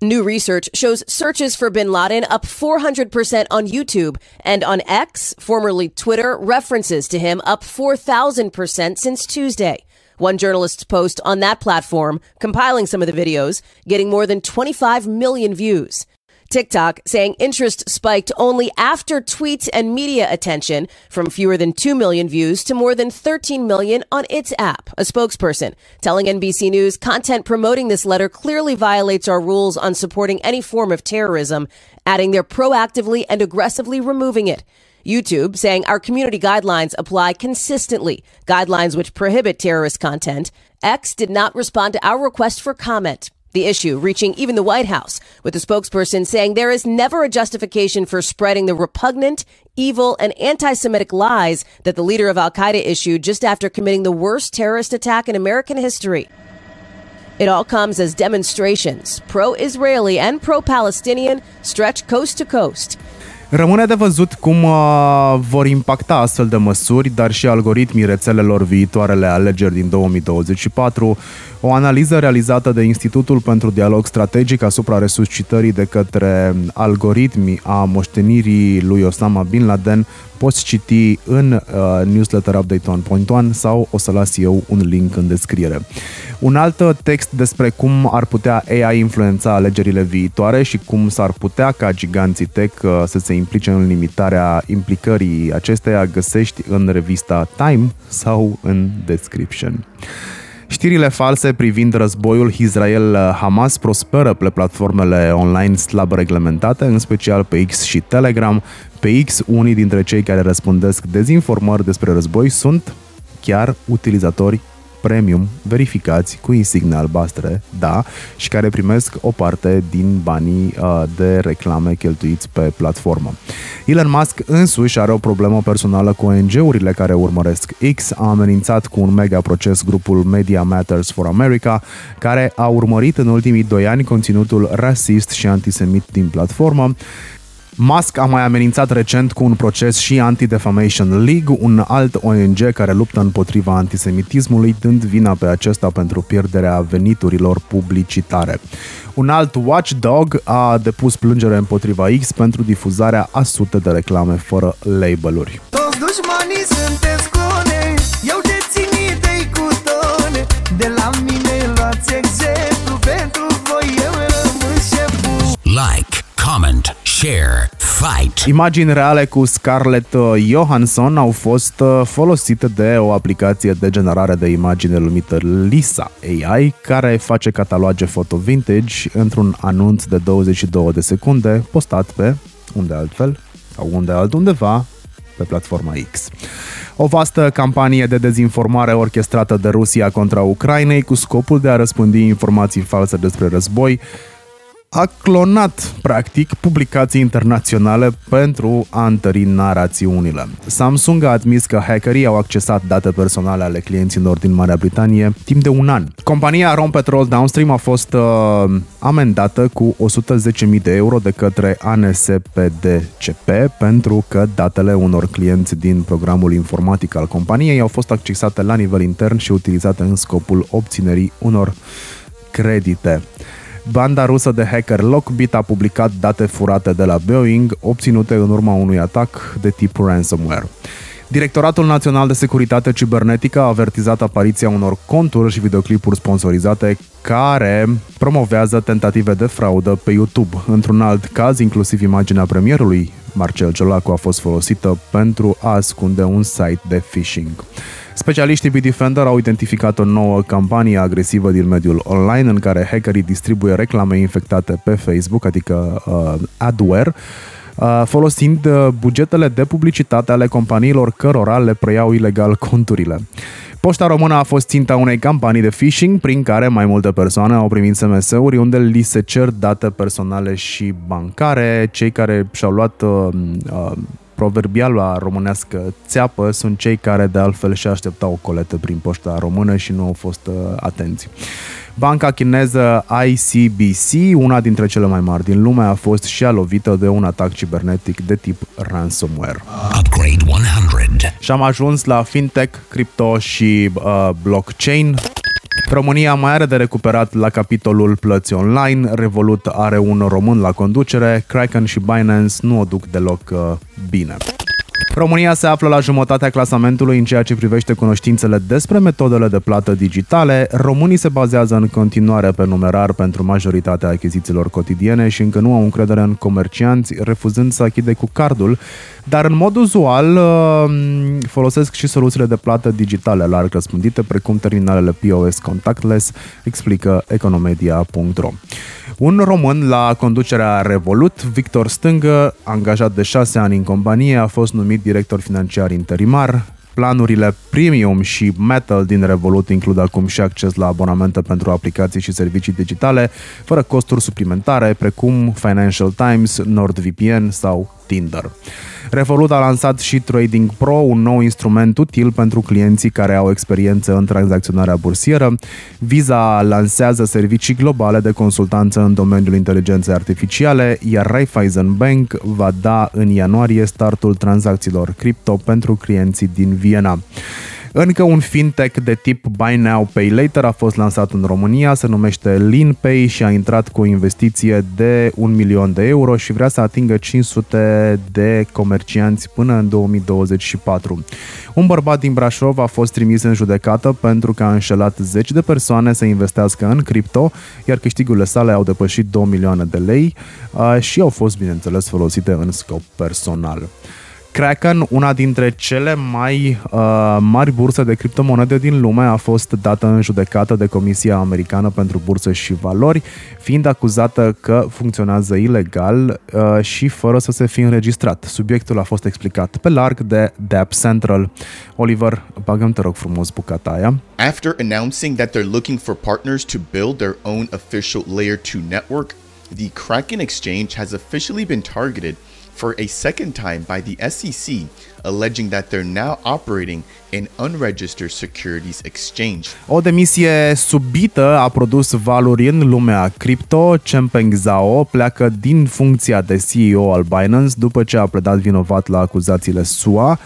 S24: New research shows searches for bin Laden up 400% on YouTube, and on X, formerly Twitter, references to him up 4,000% since Tuesday. One journalist's post on that platform, compiling some of the videos, getting more than 25 million views. TikTok saying interest spiked only after tweets and media attention from fewer than 2 million views to more than 13 million on its app, a spokesperson telling NBC News content promoting this letter clearly violates our rules on supporting any form of terrorism, adding they're proactively and aggressively removing it. YouTube saying our community guidelines apply consistently, guidelines which prohibit terrorist content. X did not respond to our request for comment. The issue reaching even the White House, with the spokesperson saying there is never a justification for spreading the repugnant, evil, and anti Semitic lies that the leader of Al Qaeda issued just after committing the worst terrorist attack in American history. It all comes as demonstrations, pro Israeli and pro Palestinian, stretch coast to coast.
S2: Rămâne de văzut cum uh, vor impacta astfel de măsuri, dar și algoritmii rețelelor viitoarele alegeri din 2024. O analiză realizată de Institutul pentru Dialog Strategic asupra resuscitării de către algoritmi a moștenirii lui Osama Bin Laden poți citi în uh, newsletter Update 1.1 sau o să las eu un link în descriere. Un alt text despre cum ar putea AI influența alegerile viitoare și cum s-ar putea ca giganții tech uh, să se implice în limitarea implicării acesteia găsești în revista Time sau în description. Știrile false privind războiul Israel-Hamas prosperă pe platformele online slab reglementate, în special pe X și Telegram. Pe X, unii dintre cei care răspundesc dezinformări despre război sunt chiar utilizatori premium verificați cu insigne albastre, da, și care primesc o parte din banii uh, de reclame cheltuiți pe platformă. Elon Musk însuși are o problemă personală cu ONG-urile care urmăresc X, a amenințat cu un mega proces grupul Media Matters for America, care a urmărit în ultimii doi ani conținutul rasist și antisemit din platformă Musk a mai amenințat recent cu un proces și Anti-Defamation League, un alt ONG care luptă împotriva antisemitismului, dând vina pe acesta pentru pierderea veniturilor publicitare. Un alt watchdog a depus plângere împotriva X pentru difuzarea a sute de reclame fără labeluri.
S27: Toți dușmanii sunteți clone Eu dețin idei cu tone De la mine luați exemplu Pentru voi eu rămân șeful
S1: Like, comment, share, fight.
S2: Imagini reale cu Scarlett uh, Johansson au fost uh, folosite de o aplicație de generare de imagine numită Lisa AI, care face cataloage foto vintage într-un anunț de 22 de secunde postat pe unde altfel sau unde altundeva pe platforma X. O vastă campanie de dezinformare orchestrată de Rusia contra Ucrainei cu scopul de a răspândi informații false despre război a clonat, practic, publicații internaționale pentru a întări narațiunile. Samsung a admis că hackerii au accesat date personale ale clienților din Marea Britanie timp de un an. Compania Rom Petrol Downstream a fost uh, amendată cu 110.000 de euro de către ANSPDCP pentru că datele unor clienți din programul informatic al companiei au fost accesate la nivel intern și utilizate în scopul obținerii unor credite. Banda rusă de hacker Lockbit a publicat date furate de la Boeing obținute în urma unui atac de tip ransomware. Directoratul Național de Securitate Cibernetică a avertizat apariția unor conturi și videoclipuri sponsorizate care promovează tentative de fraudă pe YouTube. Într-un alt caz, inclusiv imaginea premierului Marcel Ciolacu a fost folosită pentru a ascunde un site de phishing. Specialiștii Bitdefender au identificat o nouă campanie agresivă din mediul online în care hackerii distribuie reclame infectate pe Facebook, adică uh, adware, uh, folosind uh, bugetele de publicitate ale companiilor cărora le preiau ilegal conturile. Poșta Română a fost ținta unei campanii de phishing prin care mai multe persoane au primit SMS-uri unde li se cer date personale și bancare. Cei care și-au luat uh, uh, proverbiala românească țeapă sunt cei care de altfel și așteptau o coletă prin poșta română și nu au fost uh, atenți. Banca chineză ICBC, una dintre cele mai mari din lume, a fost și a lovită de un atac cibernetic de tip ransomware.
S1: Upgrade 100.
S2: Și am ajuns la fintech, crypto și uh, blockchain. România mai are de recuperat la capitolul plăți online, Revolut are un român la conducere, Kraken și Binance nu o duc deloc uh, bine. România se află la jumătatea clasamentului în ceea ce privește cunoștințele despre metodele de plată digitale. Românii se bazează în continuare pe numerar pentru majoritatea achizițiilor cotidiene și încă nu au încredere în comercianți, refuzând să achide cu cardul, dar în mod uzual uh, folosesc și soluțiile de plată digitale larg răspândite, precum terminalele POS contactless, explică economedia.ro. Un român la conducerea Revolut, Victor Stângă, angajat de șase ani în companie, a fost numit director financiar interimar. Planurile Premium și Metal din Revolut includ acum și acces la abonamente pentru aplicații și servicii digitale, fără costuri suplimentare, precum Financial Times, NordVPN sau Tinder. Revolut a lansat și Trading Pro, un nou instrument util pentru clienții care au experiență în tranzacționarea bursieră. Visa lansează servicii globale de consultanță în domeniul inteligenței artificiale, iar Raiffeisen Bank va da în ianuarie startul tranzacțiilor cripto pentru clienții din Viena. Încă un fintech de tip Buy Now, Pay Later a fost lansat în România, se numește LeanPay și a intrat cu o investiție de 1 milion de euro și vrea să atingă 500 de comercianți până în 2024. Un bărbat din Brașov a fost trimis în judecată pentru că a înșelat 10 de persoane să investească în cripto, iar câștigurile sale au depășit 2 milioane de lei și au fost, bineînțeles, folosite în scop personal. Kraken, una dintre cele mai uh, mari burse de criptomonede din lume, a fost dată în judecată de Comisia Americană pentru Burse și Valori, fiind acuzată că funcționează ilegal uh, și fără să se fi înregistrat. Subiectul a fost explicat pe larg de Dap Central. Oliver, bagăm te rog frumos bucata aia.
S28: After announcing that they're looking for partners to build their own official Layer 2 network, the Kraken exchange has officially been targeted for a second time by the SEC, alleging that they're now operating an unregistered securities exchange.
S2: O demisie subită a produs valuri în lumea cripto. Changpeng Zhao pleacă din funcția de CEO al Binance după ce a pledat vinovat la acuzațiile SUA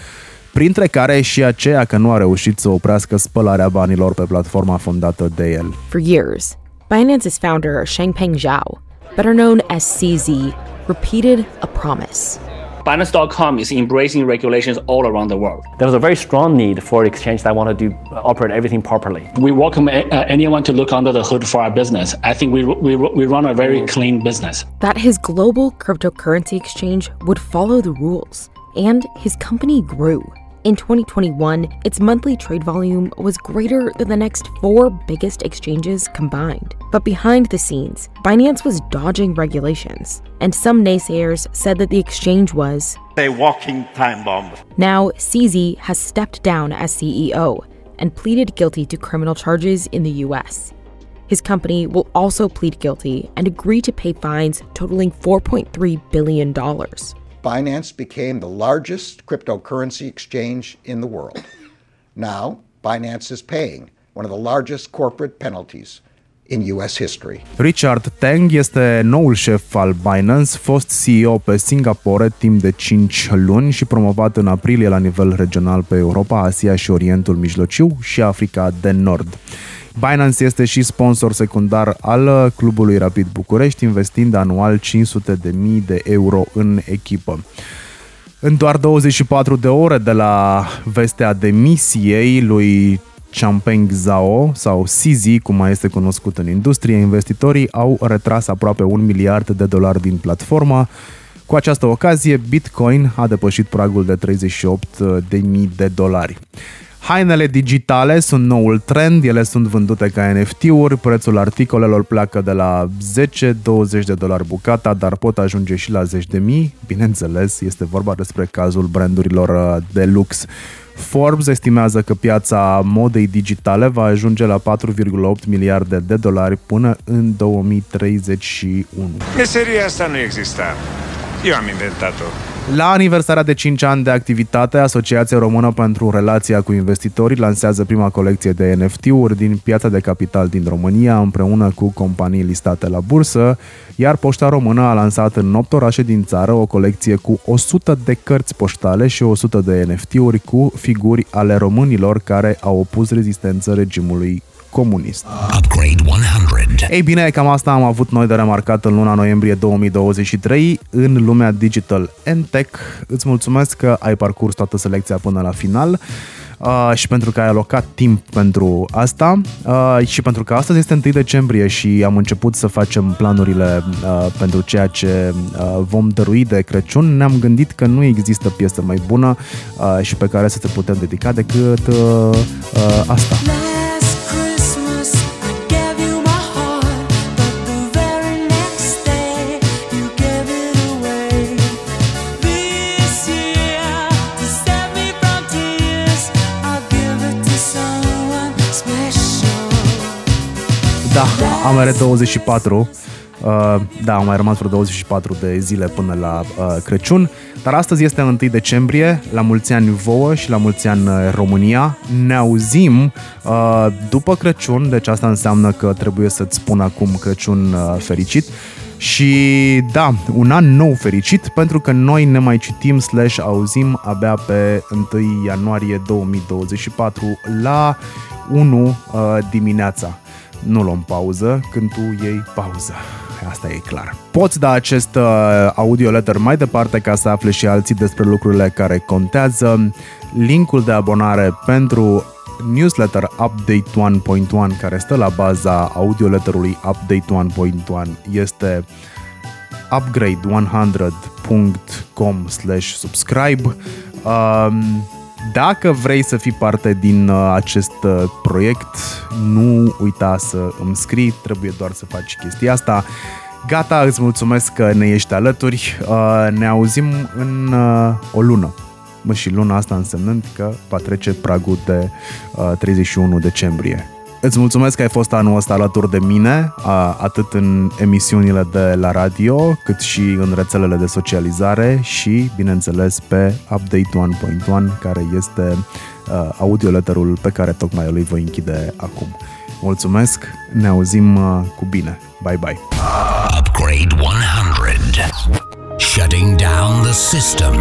S2: printre care și aceea că nu a reușit să oprească spălarea banilor pe platforma fondată de el.
S29: For years, Binance's founder Changpeng Zhao, better known as CZ, repeated a promise.
S30: Binance.com is embracing regulations all around the world.
S31: There was a very strong need for exchange that want to do operate everything properly.
S30: We welcome uh, anyone to look under the hood for our business. I think we, we, we run a very clean business.
S29: That his global cryptocurrency exchange would follow the rules, and his company grew. In 2021, its monthly trade volume was greater than the next four biggest exchanges combined. But behind the scenes, Binance was dodging regulations, and some naysayers said that the exchange was
S32: a walking time bomb.
S29: Now, CZ has stepped down as CEO and pleaded guilty to criminal charges in the US. His company will also plead guilty and agree to pay fines totaling $4.3 billion.
S33: Binance became the largest cryptocurrency exchange in the world. Now, Binance is paying one of the largest corporate penalties in US history.
S2: Richard Tang este noul șef al Binance, fost CEO pe Singapore timp de 5 luni și promovat în aprilie la nivel regional pe Europa, Asia și Orientul Mijlociu și Africa de Nord. Binance este și sponsor secundar al clubului Rapid București, investind anual 500.000 de euro în echipă. În doar 24 de ore de la vestea demisiei lui Champeng Zhao sau CZ, cum mai este cunoscut în industrie, investitorii au retras aproape un miliard de dolari din platforma. Cu această ocazie, Bitcoin a depășit pragul de 38.000 de dolari. Hainele digitale sunt noul trend, ele sunt vândute ca NFT-uri, prețul articolelor pleacă de la 10-20 de dolari bucata, dar pot ajunge și la 10 de mii. Bineînțeles, este vorba despre cazul brandurilor uh, de lux. Forbes estimează că piața modei digitale va ajunge la 4,8 miliarde de dolari până în 2031.
S32: Meseria asta nu exista. Eu am inventat-o.
S2: La aniversarea de 5 ani de activitate, Asociația Română pentru Relația cu Investitorii lansează prima colecție de NFT-uri din piața de capital din România împreună cu companii listate la bursă, iar Poșta Română a lansat în 8 orașe din țară o colecție cu 100 de cărți poștale și 100 de NFT-uri cu figuri ale românilor care au opus rezistență regimului comunist.
S1: Upgrade 100.
S2: Ei bine, cam asta am avut noi de remarcat în luna noiembrie 2023 în lumea digital and tech. Îți mulțumesc că ai parcurs toată selecția până la final uh, și pentru că ai alocat timp pentru asta uh, și pentru că astăzi este 1 decembrie și am început să facem planurile uh, pentru ceea ce uh, vom dărui de Crăciun, ne-am gândit că nu există piesă mai bună uh, și pe care să te putem dedica decât uh, uh, asta. Da, am are 24. Uh, da, au mai rămas vreo 24 de zile până la uh, Crăciun, dar astăzi este 1 decembrie, la mulți ani vouă și la mulți ani uh, România. Ne auzim uh, după Crăciun, deci asta înseamnă că trebuie să-ți spun acum Crăciun uh, fericit. Și da, un an nou fericit pentru că noi ne mai citim slash auzim abia pe 1 ianuarie 2024 la 1 uh, dimineața nu luăm pauză când tu iei pauză. Asta e clar. Poți da acest uh, audio letter mai departe ca să afle și alții despre lucrurile care contează. Linkul de abonare pentru newsletter Update 1.1 care stă la baza audioletterului Update 1.1 este upgrade100.com slash subscribe. Um, dacă vrei să fii parte din uh, acest uh, proiect, nu uita să îmi scrii, trebuie doar să faci chestia asta. Gata, îți mulțumesc că ne ești alături. Uh, ne auzim în o lună. Mă, și luna asta însemnând că va trece pragul de 31 decembrie. Îți mulțumesc că ai fost anul ăsta alături de mine, atât în emisiunile de la radio, cât și în rețelele de socializare și, bineînțeles, pe Update 1.1, care este audioletterul pe care tocmai îl voi închide acum. Mulțumesc, ne auzim cu bine. Bye bye.
S1: Upgrade 100. Shutting down the system.